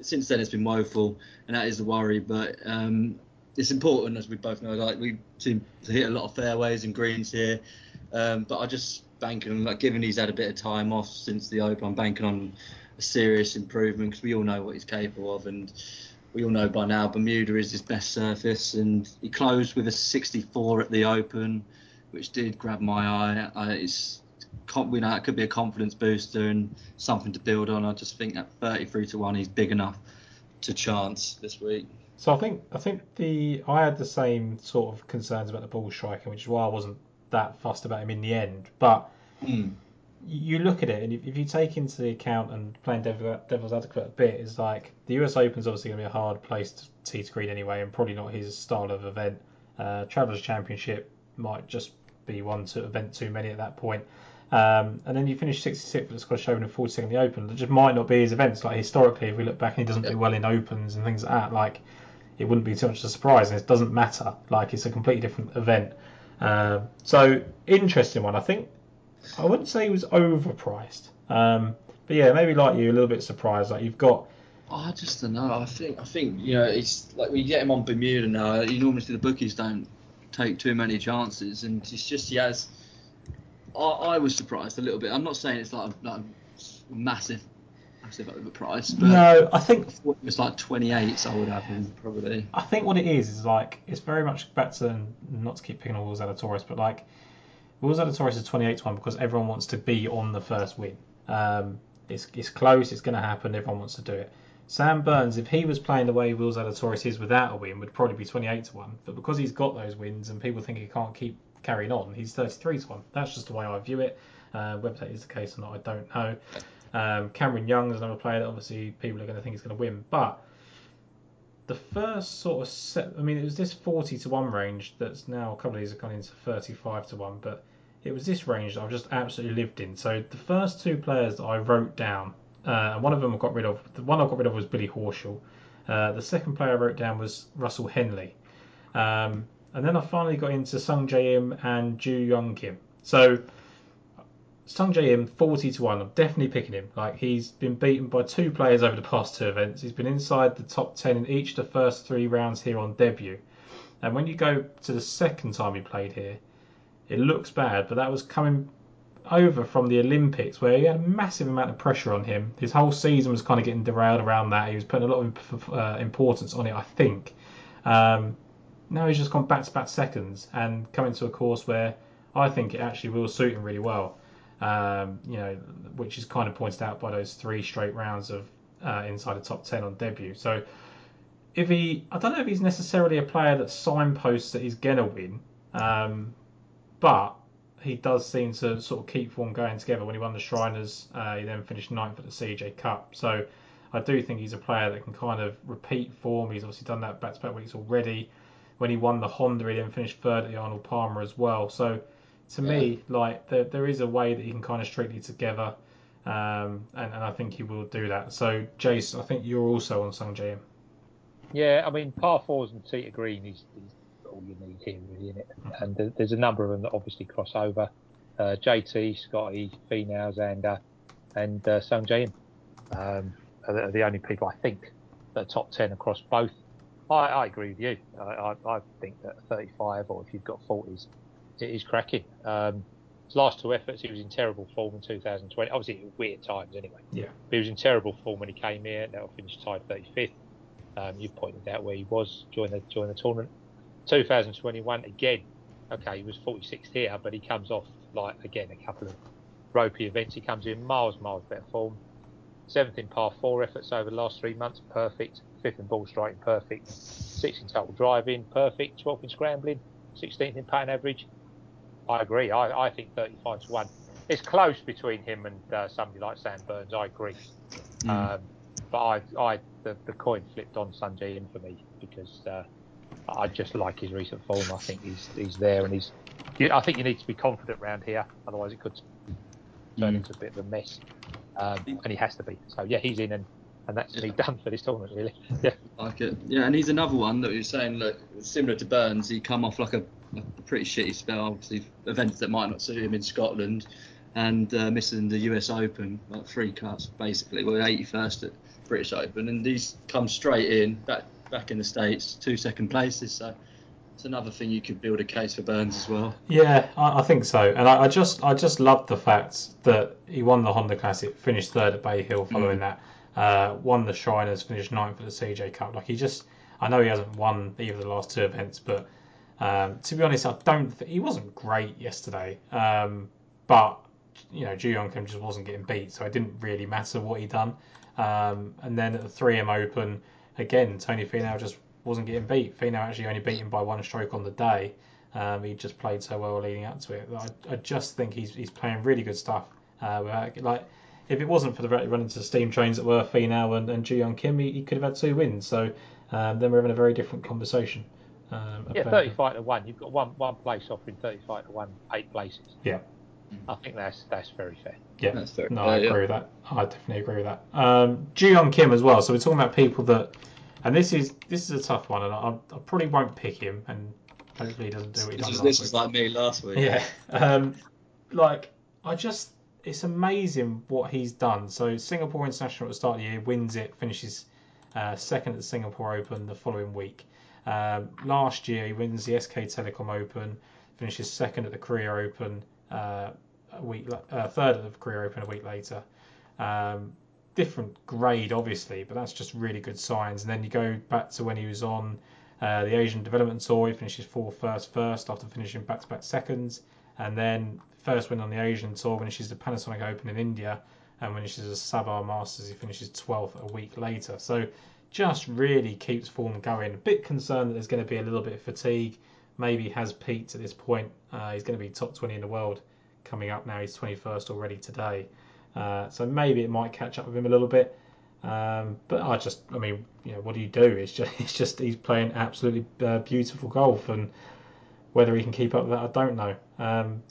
since then it's been woeful, and that is the worry. But um, it's important, as we both know. Like we seem to hit a lot of fairways and greens here, um, but I just banking on like given he's had a bit of time off since the Open, I'm banking on a serious improvement because we all know what he's capable of and we all know by now Bermuda is his best surface, and he closed with a 64 at the Open which did grab my eye. I, it's you know it could be a confidence booster and something to build on. I just think at 33 to one, he's big enough to chance this week. So I think I think the I had the same sort of concerns about the ball striking, which is why I wasn't that fussed about him in the end. But mm. you look at it, and if you take into the account and playing devil's advocate a bit, is like the US Open is obviously going to be a hard place to tee to green anyway, and probably not his style of event. Uh, Travelers Championship might just be one to event too many at that point. Um, and then you finish 66th at the Scottish Open and 42nd in the Open. It just might not be his events. Like historically, if we look back and he doesn't do well in Opens and things like that, like it wouldn't be too much of a surprise. And it doesn't matter. Like it's a completely different event. Um, so interesting one. I think I wouldn't say he was overpriced. Um, but yeah, maybe like you, a little bit surprised. Like you've got. I just don't know. I think I think you know it's like we get him on Bermuda now. You normally see the bookies don't take too many chances, and it's just he has. I, I was surprised a little bit. I'm not saying it's like a, like a massive, massive overpriced, but no, I think it was like 28, so I would have him probably. I think what it is is like it's very much back to not to keep picking on Will Zalatoris, but like Will Zalatoris is 28 to one because everyone wants to be on the first win. Um, it's it's close, it's going to happen. Everyone wants to do it. Sam Burns, if he was playing the way Will Zalatoris is without a win, would probably be 28 to 1. But because he's got those wins and people think he can't keep carrying on, he's 33 to 1. That's just the way I view it. Uh, whether that is the case or not, I don't know. Um, Cameron Young is another player that obviously people are going to think is going to win. But the first sort of set, I mean, it was this 40 to 1 range that's now a couple of these have gone into 35 to 1, but it was this range that I've just absolutely lived in. So the first two players that I wrote down uh, and one of them I got rid of. The one I got rid of was Billy Horschel. Uh, the second player I wrote down was Russell Henley. Um, and then I finally got into Sungjae Im and Joohyung Kim. So Sungjae Im, 40 to 1. I'm definitely picking him. Like he's been beaten by two players over the past two events. He's been inside the top 10 in each of the first three rounds here on debut. And when you go to the second time he played here, it looks bad, but that was coming over from the Olympics, where he had a massive amount of pressure on him. His whole season was kind of getting derailed around that. He was putting a lot of uh, importance on it, I think. Um, now he's just gone back to back seconds and coming to a course where I think it actually will suit him really well. Um, you know, which is kind of pointed out by those three straight rounds of uh, inside the top ten on debut. So if he, I don't know if he's necessarily a player that signposts that he's gonna win, um, but he does seem to sort of keep form going together. When he won the Shriners, uh, he then finished ninth at the CJ Cup. So I do think he's a player that can kind of repeat form. He's obviously done that back to back weeks already. When he won the Honda, he then finished third at the Arnold Palmer as well. So to me, like there, there is a way that he can kind of string it together, um, and, and I think he will do that. So, Jace, I think you're also on Sungjae Im. Yeah, I mean, par fours and tee to green is, is all you need here, really, isn't it? And there- there's a number of them that obviously cross over. Uh, JT, Scotty, Finau, Xander, and uh, Sung Jae um, are, the, are the only people I think that are top 10 across both. I, I agree with you. I, I, I think that 35, or if you've got 40s, it is cracking. Um, his last two efforts, he was in terrible form in 2020. Obviously, weird times anyway. Yeah. But he was in terrible form when he came here. Now he finished tied 35th. Um, you pointed out where he was during the during the tournament. 2021 again. Okay, he was 46th here, but he comes off like again a couple of ropey events. He comes in miles, miles better form. Seventh in par four efforts over the last three months, perfect. Fifth in ball striking, perfect. Sixth in total driving, perfect. Twelfth in scrambling, 16th in pattern average. I agree. I, I think 35 to one. It's close between him and uh, somebody like Sam Burns. I agree. Mm. Um, but I, I the, the coin flipped on Sungjae Im for me because uh, I just like his recent form. I think he's he's there and he's. I think you need to be confident around here, otherwise it could turn Mm. into a bit of a mess. Um, and he has to be. So yeah, he's in and, and that's me done for this tournament really. <laughs> Yeah. Like it. Yeah, and he's another one that were saying, look, similar to Burns, he come off like a, a pretty shitty spell, obviously events that might not suit him in Scotland, and uh, missing the US Open, like three cuts basically. Well, 81st at British Open, and he's come straight in, back back in the States, two second places. So it's another thing you could build a case for Burns as well. Yeah, I, I think so, and I, I just I just love the fact that he won the Honda Classic, finished third at Bay Hill following that, uh, won the Shriners, finished ninth at the CJ Cup. Like he just, I know he hasn't won either of the last two events, but um, to be honest, I don't. Th- he wasn't great yesterday, um, but you know, Joohyung Kim just wasn't getting beat, so it didn't really matter what he done. Um, and then at the 3M Open, again, Tony Finau just wasn't getting beat. Finau actually only beat him by one stroke on the day. Um, he just played so well leading up to it. I, I just think he's he's playing really good stuff. Uh, without- like if it wasn't for the run into the steam trains that were Finau and, and Joohyung Kim, he, he could have had two wins. So um, then we're having a very different conversation. Um, Yeah, 35 to 1. You've got one one place offering 35 to 1, eight places. Yeah. I think that's that's very fair. Yeah, That's fair. no, Yeah, I yeah. agree with that. I definitely agree with that. Um, Joohyung Kim as well. So we're talking about people that, and this is this is a tough one, and I, I probably won't pick him, and hopefully he doesn't do what he This done was, this week. was like me last week. Yeah. Um, like I just, it's amazing what he's done. So Singapore International at the start of the year wins it, finishes uh, second at the Singapore Open the following week. Um, last year he wins the SK Telecom Open, finishes second at the Korea Open uh, a week, uh, third at the Korea Open a week later. Um, different grade, obviously, but that's just really good signs. And then you go back to when he was on uh, the Asian Development Tour, he finishes fourth, first, first after finishing back-to-back seconds, and then first win on the Asian Tour, finishes the Panasonic Open in India, and finishes the Sabah Masters, he finishes 12th a week later. So just really keeps form going. A bit concerned that there's going to be a little bit of fatigue. Maybe has peaked at this point. Uh, he's going to be top 20 in the world coming up now. He's 21st already today. Uh, so maybe it might catch up with him a little bit. Um, but I just, I mean, you know, what do you do? It's just, <laughs> it's just he's playing absolutely uh, beautiful golf, and whether he can keep up with that, I don't know. Um,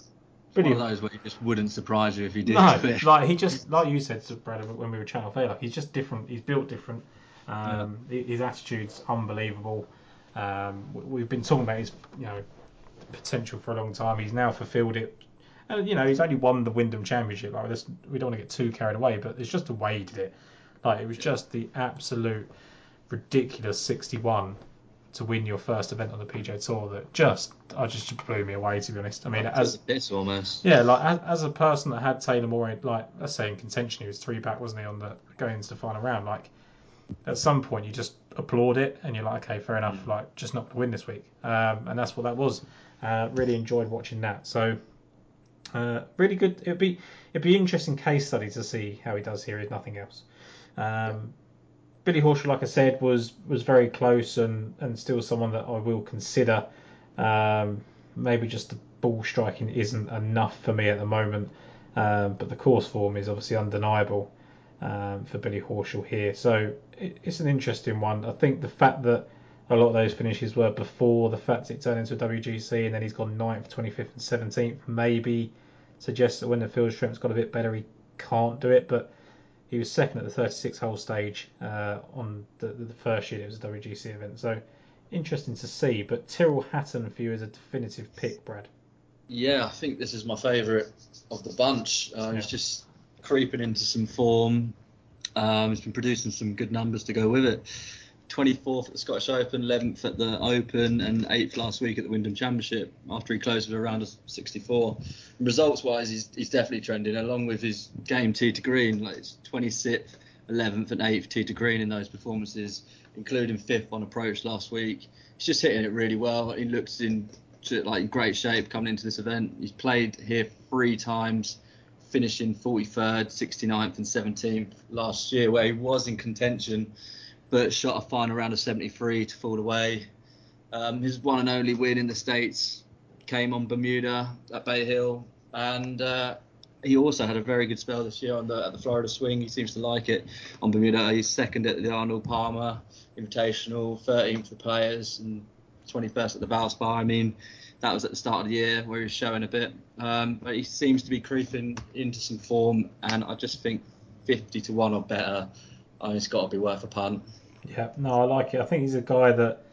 One of those where it just wouldn't surprise you if he did. no, <laughs> like he just, like you said, Brad, when we were chatting off air, like he's just different. He's built different. Um, hi- His attitude's unbelievable. Um, we- we've been talking about his, you know, potential for a long time. He's now fulfilled it. And you know, he's only won the Wyndham Championship. Like we don't want to get too carried away, but it's just the way he did it. Like it was just the absolute ridiculous 61 to win your first event on the PGA Tour. That just, I just blew me away. To be honest, I mean, as As this almost. yeah, like as, as a person that had Taylor Moore, in, like let's say in contention, he was three back, wasn't he, on the going into the final round? Like at some point, you just applaud it, and you're like, okay, fair enough. Like just not to win this week, um, and that's what that was. Uh, really enjoyed watching that. So uh, really good. It'd be it'd be interesting case study to see how he does here, if nothing else. Um, Billy Horschel, like I said, was was very close and, and still someone that I will consider. Um, maybe just the ball striking isn't enough for me at the moment, um, but the course form is obviously undeniable um, for Billy Horschel here. So it, it's an interesting one. I think the fact that a lot of those finishes were before the fact it turned into a WGC, and then he's gone 9th, 25th, and 17th. Maybe suggests that when the field strength's got a bit better, he can't do it, but he was second at the 36 hole stage uh, on the, the first year it was a WGC event. So interesting to see. But Tyrrell Hatton for you is a definitive pick, Brad. Yeah, I think this is my favourite of the bunch. Uh, Yeah. He's just creeping into some form. Um, he's been producing some good numbers to go with it. 24th at the Scottish Open, 11th at the Open, and 8th last week at the Wyndham Championship after he closed with a round of 64. Results wise, he's, he's definitely trending, along with his game tee to green, like it's 26th, 11th, and 8th tee to green in those performances, including 5th on approach last week. He's just hitting it really well. He looks in like great shape coming into this event. He's played here three times, finishing 43rd, 69th, and 17th last year, where he was in contention, but shot a final round of 73 to fall away. Um, his one and only win in the States came on Bermuda at Bay Hill, and uh, he also had a very good spell this year on the at the Florida Swing. He seems to like it on Bermuda. He's second at the Arnold Palmer Invitational, 13th for the Players, and 21st at the Valspar. I mean, that was at the start of the year where he was showing a bit, um, but he seems to be creeping into some form, and I just think 50 to one or better. Uh, it's got to be worth a punt. Yeah, no, I like it. I think he's a guy that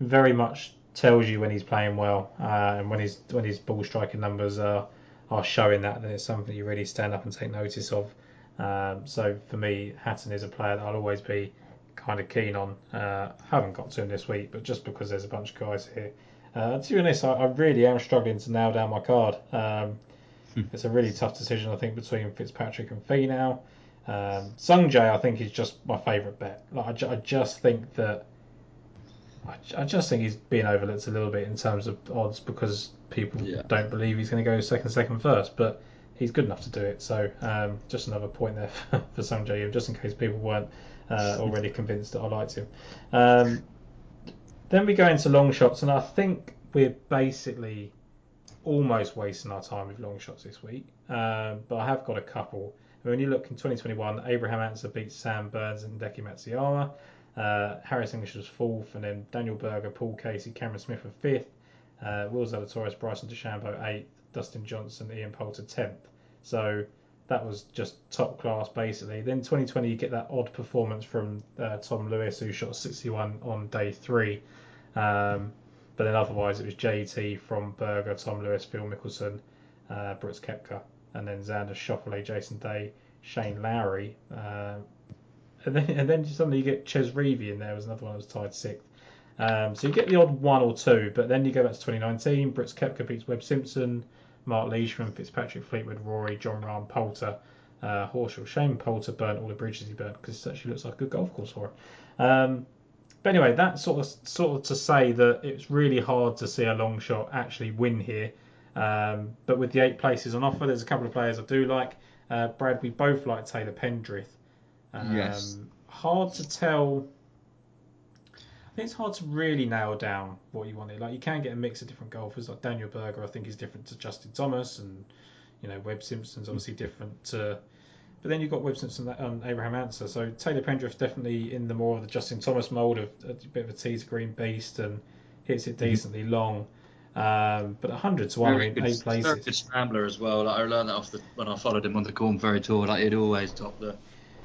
very much tells you when he's playing well, uh, and when his when his ball striking numbers are are showing that, then it's something you really stand up and take notice of. Um, so for me, Hatton is a player that I'll always be kind of keen on. Uh, haven't got to him this week, but just because there's a bunch of guys here. Uh, to be honest, I, I really am struggling to nail down my card. Um, it's a really tough decision, I think, between Fitzpatrick and Finau. Um, Sungjae, I think, is just my favourite bet. Like, I, ju- I just think that I, ju- I just think he's being overlooked a little bit in terms of odds because people Yeah. don't believe he's going to go second, second, first. But he's good enough to do it. So um, just another point there for, <laughs> for Sungjae, just in case people weren't uh, already convinced that I liked him. Um, then we go into long shots, and I think we're basically almost wasting our time with long shots this week. Um, but I have got a couple. When you look in 2021, Abraham Ancer beat Sam Burns and Deki Matsuyama. Uh, Harris English was fourth, and then Daniel Berger, Paul Casey, Cameron Smith were fifth. Uh, Will Zalatoris, Bryson DeChambeau eighth, Dustin Johnson, Ian Poulter tenth. So that was just top class basically. Then 2020, you get that odd performance from uh, Tom Lewis, who shot 61 on day three. Um, but then otherwise, it was JT from Berger, Tom Lewis, Phil Mickelson, uh, Brooks Koepka, and then Xander Schauffele, Jason Day, Shane Lowry. Uh, and then and then suddenly you get Chez Reavie in there was another one that was tied sixth. Um, so you get the odd one or two, but then you go back to 2019. Brooks Koepka beats Webb Simpson, Mark Leishman, Fitzpatrick, Fleetwood, Rory, Jon Rahm, Poulter, uh, Horschel. Shane Poulter burnt all the bridges he burnt because it actually looks like a good golf course for him. Um, but anyway, that sort of sort of to say that it's really hard to see a long shot actually win here. Um, but with the eight places on offer, there's a couple of players I do like. Uh, Brad, we both like Taylor Pendrith. Um, Yes. Hard to tell. I think it's hard to really nail down what you wanted. Like you can get a mix of different golfers. Like Daniel Berger, I think is different to Justin Thomas, and you know Webb Simpson's obviously different to. But then you've got Webb Simpson and Abraham Ancer. So Taylor Pendrith's definitely in the more of the Justin Thomas mold of a bit of a tee to green beast and hits it decently long. Um, but 100 to 1, I Very mean, good, eight very good scrambler as well. Like I learned that off the when I followed him on the Korn Ferry tour. Like he'd always top the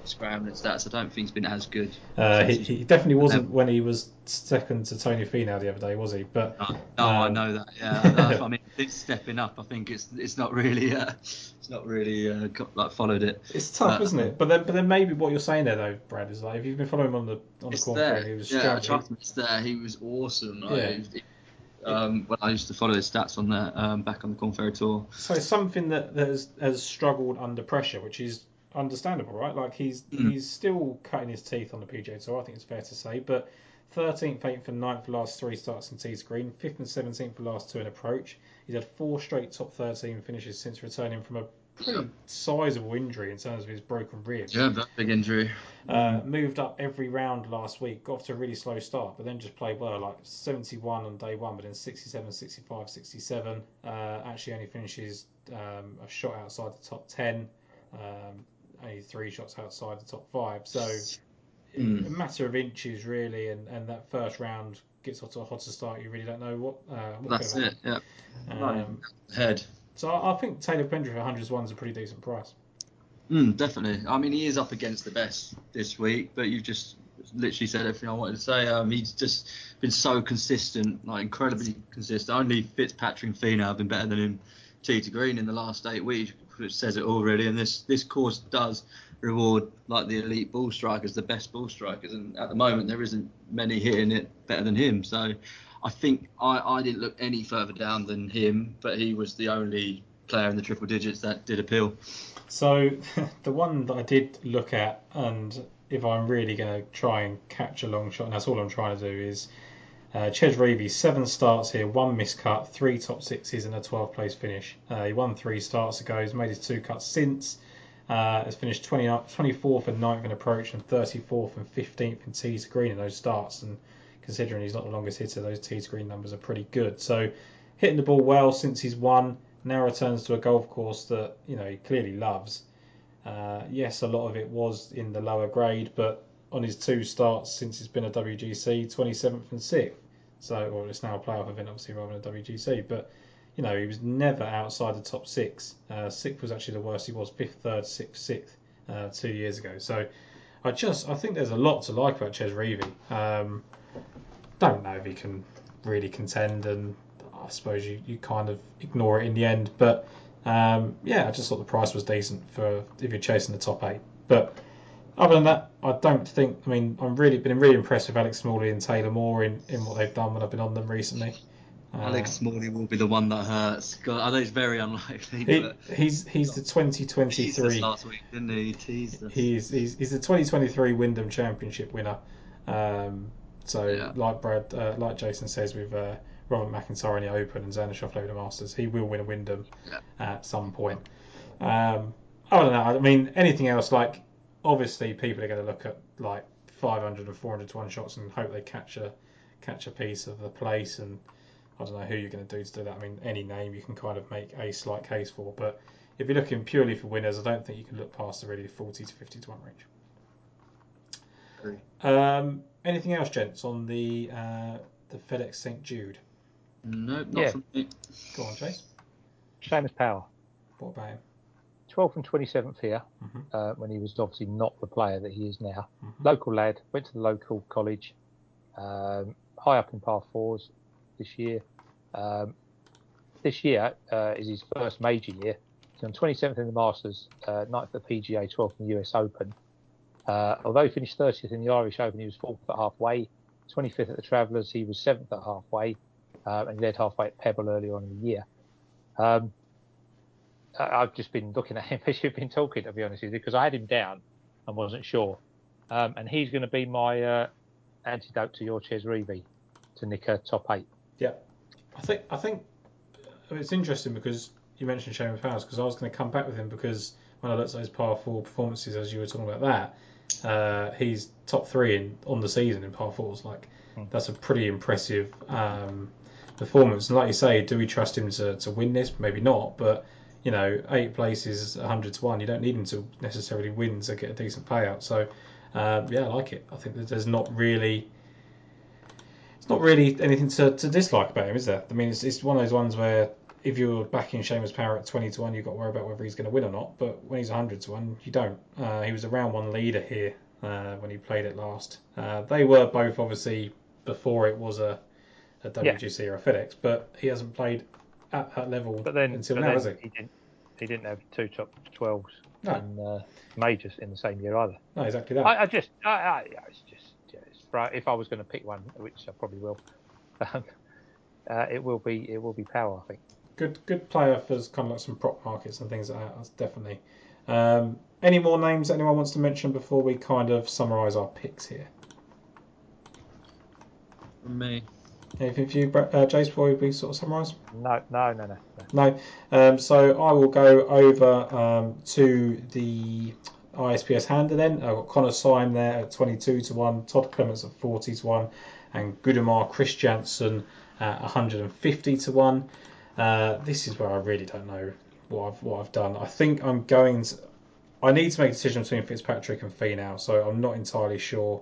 scrambling stats. I don't think he's been as good. Uh, he, he definitely wasn't when he was second to Tony Finau the other day, was he? But No, no, I Um, know that. Yeah, I <laughs> mean, it's stepping up. I think it's it's not really uh, it's not really uh, got, like followed it. it's tough, Uh, isn't it? But then, but then maybe what you're saying there, though, Brad, is like if you've been following him on the on the It's corn there. ferry, he was yeah, struggling. It's there. He was awesome. Like, Yeah. he was- um, when I used to follow his stats on the um, back on the Korn Ferry tour. So something that that has, has struggled under pressure, which is understandable, right? Like he's Mm. he's still cutting his teeth on the PGA Tour. I think it's fair to say, but 13th, 8th, and 9th for last three starts in tee to green, 5th and 17th for last two in approach. He's had four straight top 13 finishes since returning from a pretty sizable injury in terms of his broken rib. Yeah, that big injury. Uh, moved up every round last week, got off to a really slow start, but then just played well, like 71 on day one, but then 67, 65, 67. Uh, actually only finishes um, a shot outside the top 10, um, only three shots outside the top five. So Mm. a matter of inches, really, and, and that first round gets off to a hotter start, you really don't know what. Uh, what That's it. Yeah. Um, Head. so I, I think Taylor Pendrith for 100 to 1 is a pretty decent price. Mm, definitely. I mean, he is up against the best this week, but you've just literally said everything I wanted to say. Um, he's just been so consistent, like incredibly consistent. Only Fitzpatrick and Finau have been better than him. T to Green in the last eight weeks, which says it all really. And this this course does reward like the elite ball strikers, the best ball strikers, and at the moment there isn't many hitting it better than him. So I think I, I didn't look any further down than him, but he was the only player in the triple digits that did appeal. So <laughs> the one that I did look at, and if I'm really going to try and catch a long shot, and that's all I'm trying to do, is uh, Chez seven starts here, one miscut, three top sixes, and a 12th place finish. Uh, he won three starts ago, he's made his two cuts since. Uh, has finished 20, 24th and 9th in approach and 34th and 15th in tees to green in those starts. And considering he's not the longest hitter, those tees to green numbers are pretty good. So hitting the ball well since he's won. Now returns to a golf course that you know he clearly loves. Uh, yes, a lot of it was in the lower grade, but on his two starts since he's been a WGC, 27th and 6th. So, or it's now a playoff event, obviously, rather than a WGC. But, you know, he was never outside the top six. Uh, sixth was actually the worst he was, fifth, third, sixth, sixth, uh, two years ago. So, I just, I think there's a lot to like about Chez Reavie. Um, don't know if he can really contend, and I suppose you, you kind of ignore it in the end. But, um, yeah, I just thought the price was decent for if you're chasing the top eight. But, other than that, I don't think. I mean, I'm really been really impressed with Alex Smalley and Taylor Moore in, in what they've done when I've been on them recently. Uh, Alex Smalley will be the one that hurts. God, I know it's very unlikely, he, but he's he's the 2023. Jesus last week, didn't he? He. He's, he's he's the 2023 Wyndham Championship winner. Um, so Yeah. like Brad, uh, like Jason says with uh, Robert McIntyre in the Open and in the Masters, he will win a Wyndham Yeah. at some point. Um, I don't know. I mean, anything else like obviously people are going to look at like 500 and 400 to one shots and hope they catch a catch a piece of the place and I don't know who you're going to do to do that. I mean, any name you can kind of make a slight case for, but if you're looking purely for winners, I don't think you can look past the really 40 to 50 to one range. Agree. Um, anything else, gents, on the uh, the FedEx St Jude? Nope, not Yeah. from me. Go on, Chase. Seamus Power, What about him? 12th and 27th here, Mhm. uh, when he was obviously not the player that he is now. Mhm. Local lad, went to the local college, um, high up in par fours this year. Um, this year uh, is his first major year. He's on 27th in the Masters, uh, 9th at the PGA, 12th in the US Open. Uh, although he finished 30th in the Irish Open, he was fourth at halfway. 25th at the Travellers, he was seventh at halfway, uh, and he led halfway at Pebble earlier on in the year. Um, I've just been looking at him <laughs> as you've been talking, to be honest with you, because I had him down and wasn't sure. Um, and he's going to be my uh, antidote to your Chez Reavie to nick a top eight. Yeah, I think I think it's interesting because you mentioned Seamus Powers because I was going to come back with him because when I looked at his par four performances as you were talking about that, uh, he's top three in on the season in par fours. Like Hmm. that's a pretty impressive um, performance. And like you say, do we trust him to, to win this? Maybe not, but you know, eight places, 100 to one. You don't need him to necessarily win to get a decent payout. So um, yeah, I like it. I think that there's not really it's not really anything to, to dislike about him, is there? I mean, it's, it's one of those ones where if you're backing Seamus Power at 20 to 1, you've got to worry about whether he's going to win or not. But when he's 100 to 1, you don't. Uh, he was a round one leader here uh, when he played it last. Uh, they were both obviously before it was a, a WGC or a FedEx, but he hasn't played at that level But then, until but now, then has he? he didn't. He didn't have two top 12s No. in uh, majors in the same year either. No, exactly that. I, I just, I, I, yeah, it's just, yeah, it's, right. If I was going to pick one, which I probably will, <laughs> um, uh, it will be, it will be Power. I think. good good player for kind of like some prop markets and things like that. That's definitely. Um, any more names anyone wants to mention before we kind of summarise our picks here? From me. Anything for you, uh, Jace, before we sort of summarise? No, no, no, no. no. No. Um, so I will go over um, to the ISPS Handa then. I've got Connor Syme there at 22 to 1, Todd Clements at 40 to 1, and Gudmundur Kristjansson at 150 to 1. Uh, this is where I really don't know what I've, what I've done. I think I'm going to. I need to make a decision between Fitzpatrick and Finau, so I'm not entirely sure.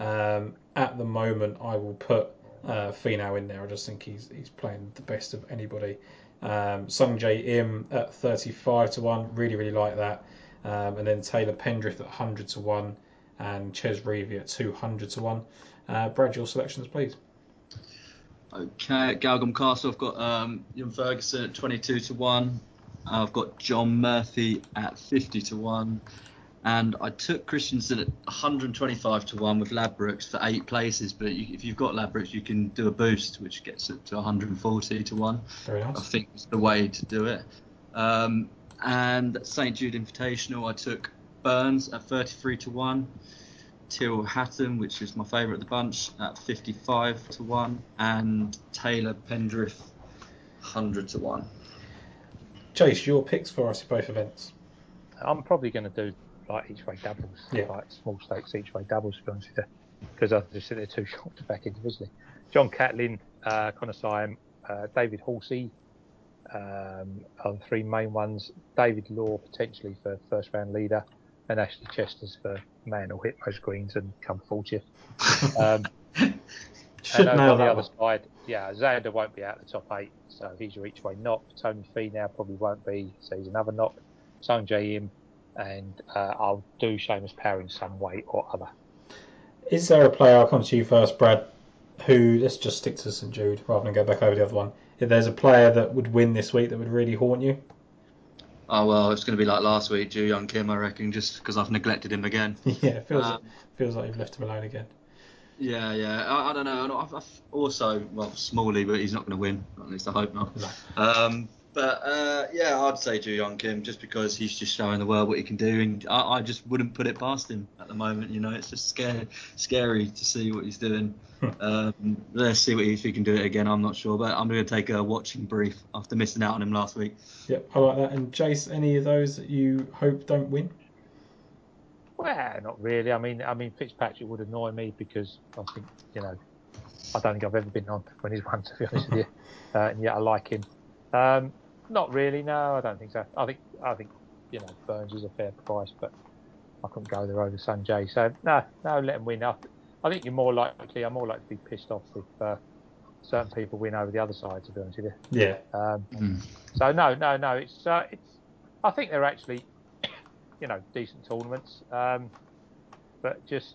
Um, at the moment, I will put uh, Finau in there. I just think he's he's playing the best of anybody. Um, Sungjae Im at 35 to one, really really like that. Um, and then Taylor Pendrith at 100 to one, and Chez Reavie at 200 to one. Uh, Brad, your selections, please. Okay, at Galgorm Castle, I've got um, Ewen Ferguson at 22 to 1. I've got John Murphy at 50 to 1. And I took Kristjansson at 125 to 1 with Ladbrokes for eight places. But you, if you've got Ladbrokes, you can do a boost, which gets it to 140 to 1. Very nice. I think it's the way to do it. Um, and St Jude Invitational, I took Burns at 33 to 1. Till Hatton, which is my favourite of the bunch, at 55 to 1, and Taylor Pendrith, 100 to 1. Chase, your picks for us at both events. I'm probably going to do like each way doubles, Yeah. like small stakes each way doubles, to be honest with you, because I just think they're too <laughs> short to back individually. John Catlin, uh, Connor Syme, uh, David Horsey um, are the three main ones. David Law potentially for first round leader, and Ashley Chesters for man who'll hit most greens and come 40th. Um, <laughs> Should and over on the other one. side, yeah, Xander won't be out of the top eight, so he's your each way knock. Tony Finau probably won't be, so he's another knock. Sungjae Im, and uh, I'll do Seamus Power in some way or other. Is there a player, I'll come to you first, Brad, who, let's just stick to St Jude rather than go back over the other one. If there's a player that would win this week that would really haunt you? Oh, well, it's going to be like last week, Joohyung Kim, I reckon, just because I've neglected him again. <laughs> yeah, it feels, Um, feels like you've left him alone again. Yeah, yeah. I, I don't know. I've, I've also, well, Smalley, but he's not going to win. At least I hope not. No. Um, but uh, yeah, I'd say Joohyung Kim just because he's just showing the world what he can do, and I, I just wouldn't put it past him at the moment. You know, it's just scary, scary to see what he's doing. um, let's see what he, if he can do it again. I'm not sure, but I'm going to take a watching brief after missing out on him last week. Yep, I like that. And Jace, any of those that you hope don't win? Well, not really. I mean, I mean Fitzpatrick would annoy me because I think you know, I don't think I've ever been on when he's won. To be honest with you, <laughs> uh, and yet I like him. Um, not really. No, I don't think so. I think I think you know Burns is a fair price, but I couldn't go there over Sungjae. So no, no, let him win. I, I think you're more likely. I'm more likely to be pissed off if uh, certain people win over the other side. To be honest with you. Yeah, Um, Mm. so no, no, no. It's uh, it's. I think they're actually, you know, decent tournaments, um, but just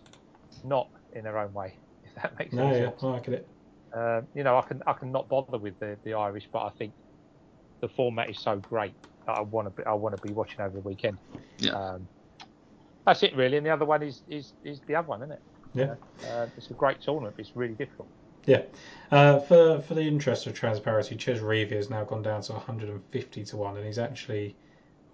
not in their own way. If that makes no, any yeah, sense. I like it. Um, you know, I can I can not bother with the, the Irish, but I think the format is so great that I want to be I want to be watching over the weekend. Yeah. Um, that's it really, and the other one is is, is the other one, isn't it? Yeah. Uh, it's a great tournament. But it's really difficult. Yeah. Uh, for for the interest of transparency, Chez Reavie has now gone down to 150 to one, and he's actually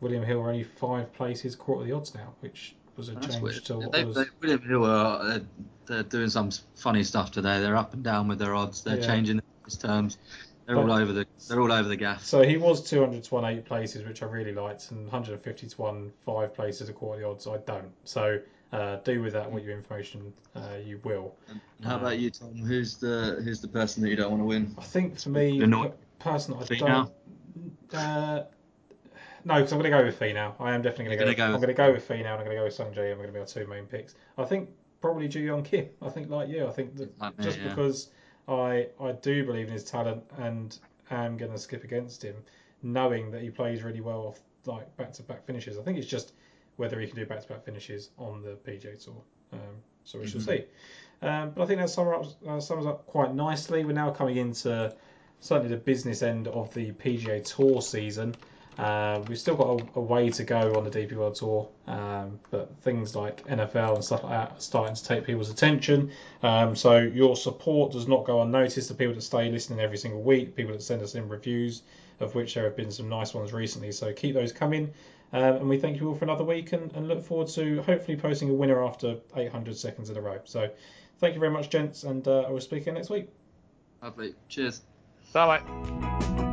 William Hill are only five places quarter of the odds now, which was a That's change weird. to what They, was. they, William Hill are they're, they're doing some funny stuff today. They're up and down with their odds. They're Yeah. changing his terms. They're But- all over the they're all over the gaff. So he was 200 to one eight places, which I really liked, and 150 to one five places a quarter the odds. I don't. So uh, do with that what your information uh, you will. And how about you, Tom? Who's the who's the person that you don't want to win? I think for me, You're not- per- person I don't. Uh, no, because I'm going to go with Finau. I am definitely going to go. I'm going to go with Finau. and I'm going to go with Sungjae. I'm going to be our two main picks. I think probably Joohyung Kim. I think like you. I think that Like me, just yeah. because I I do believe in his talent and am going to skip against him, knowing that he plays really well off like back to back finishes. I think it's just whether he can do back to back finishes on the PGA Tour. Um, so we shall Mhm. see. Um, but I think that sums up, uh, sums up quite nicely. We're now coming into certainly the business end of the PGA Tour season. Uh, we've still got a, a way to go on the DP World Tour, um, but things like NFL and stuff like that are starting to take people's attention. Um, so your support does not go unnoticed. The people that stay listening every single week, people that send us in reviews, of which there have been some nice ones recently. So keep those coming. Um, and we thank you all for another week and, and look forward to hopefully posting a winner after 800 seconds in a row. So thank you very much, gents, and uh, I will speak again next week. Lovely. Cheers. So, mate.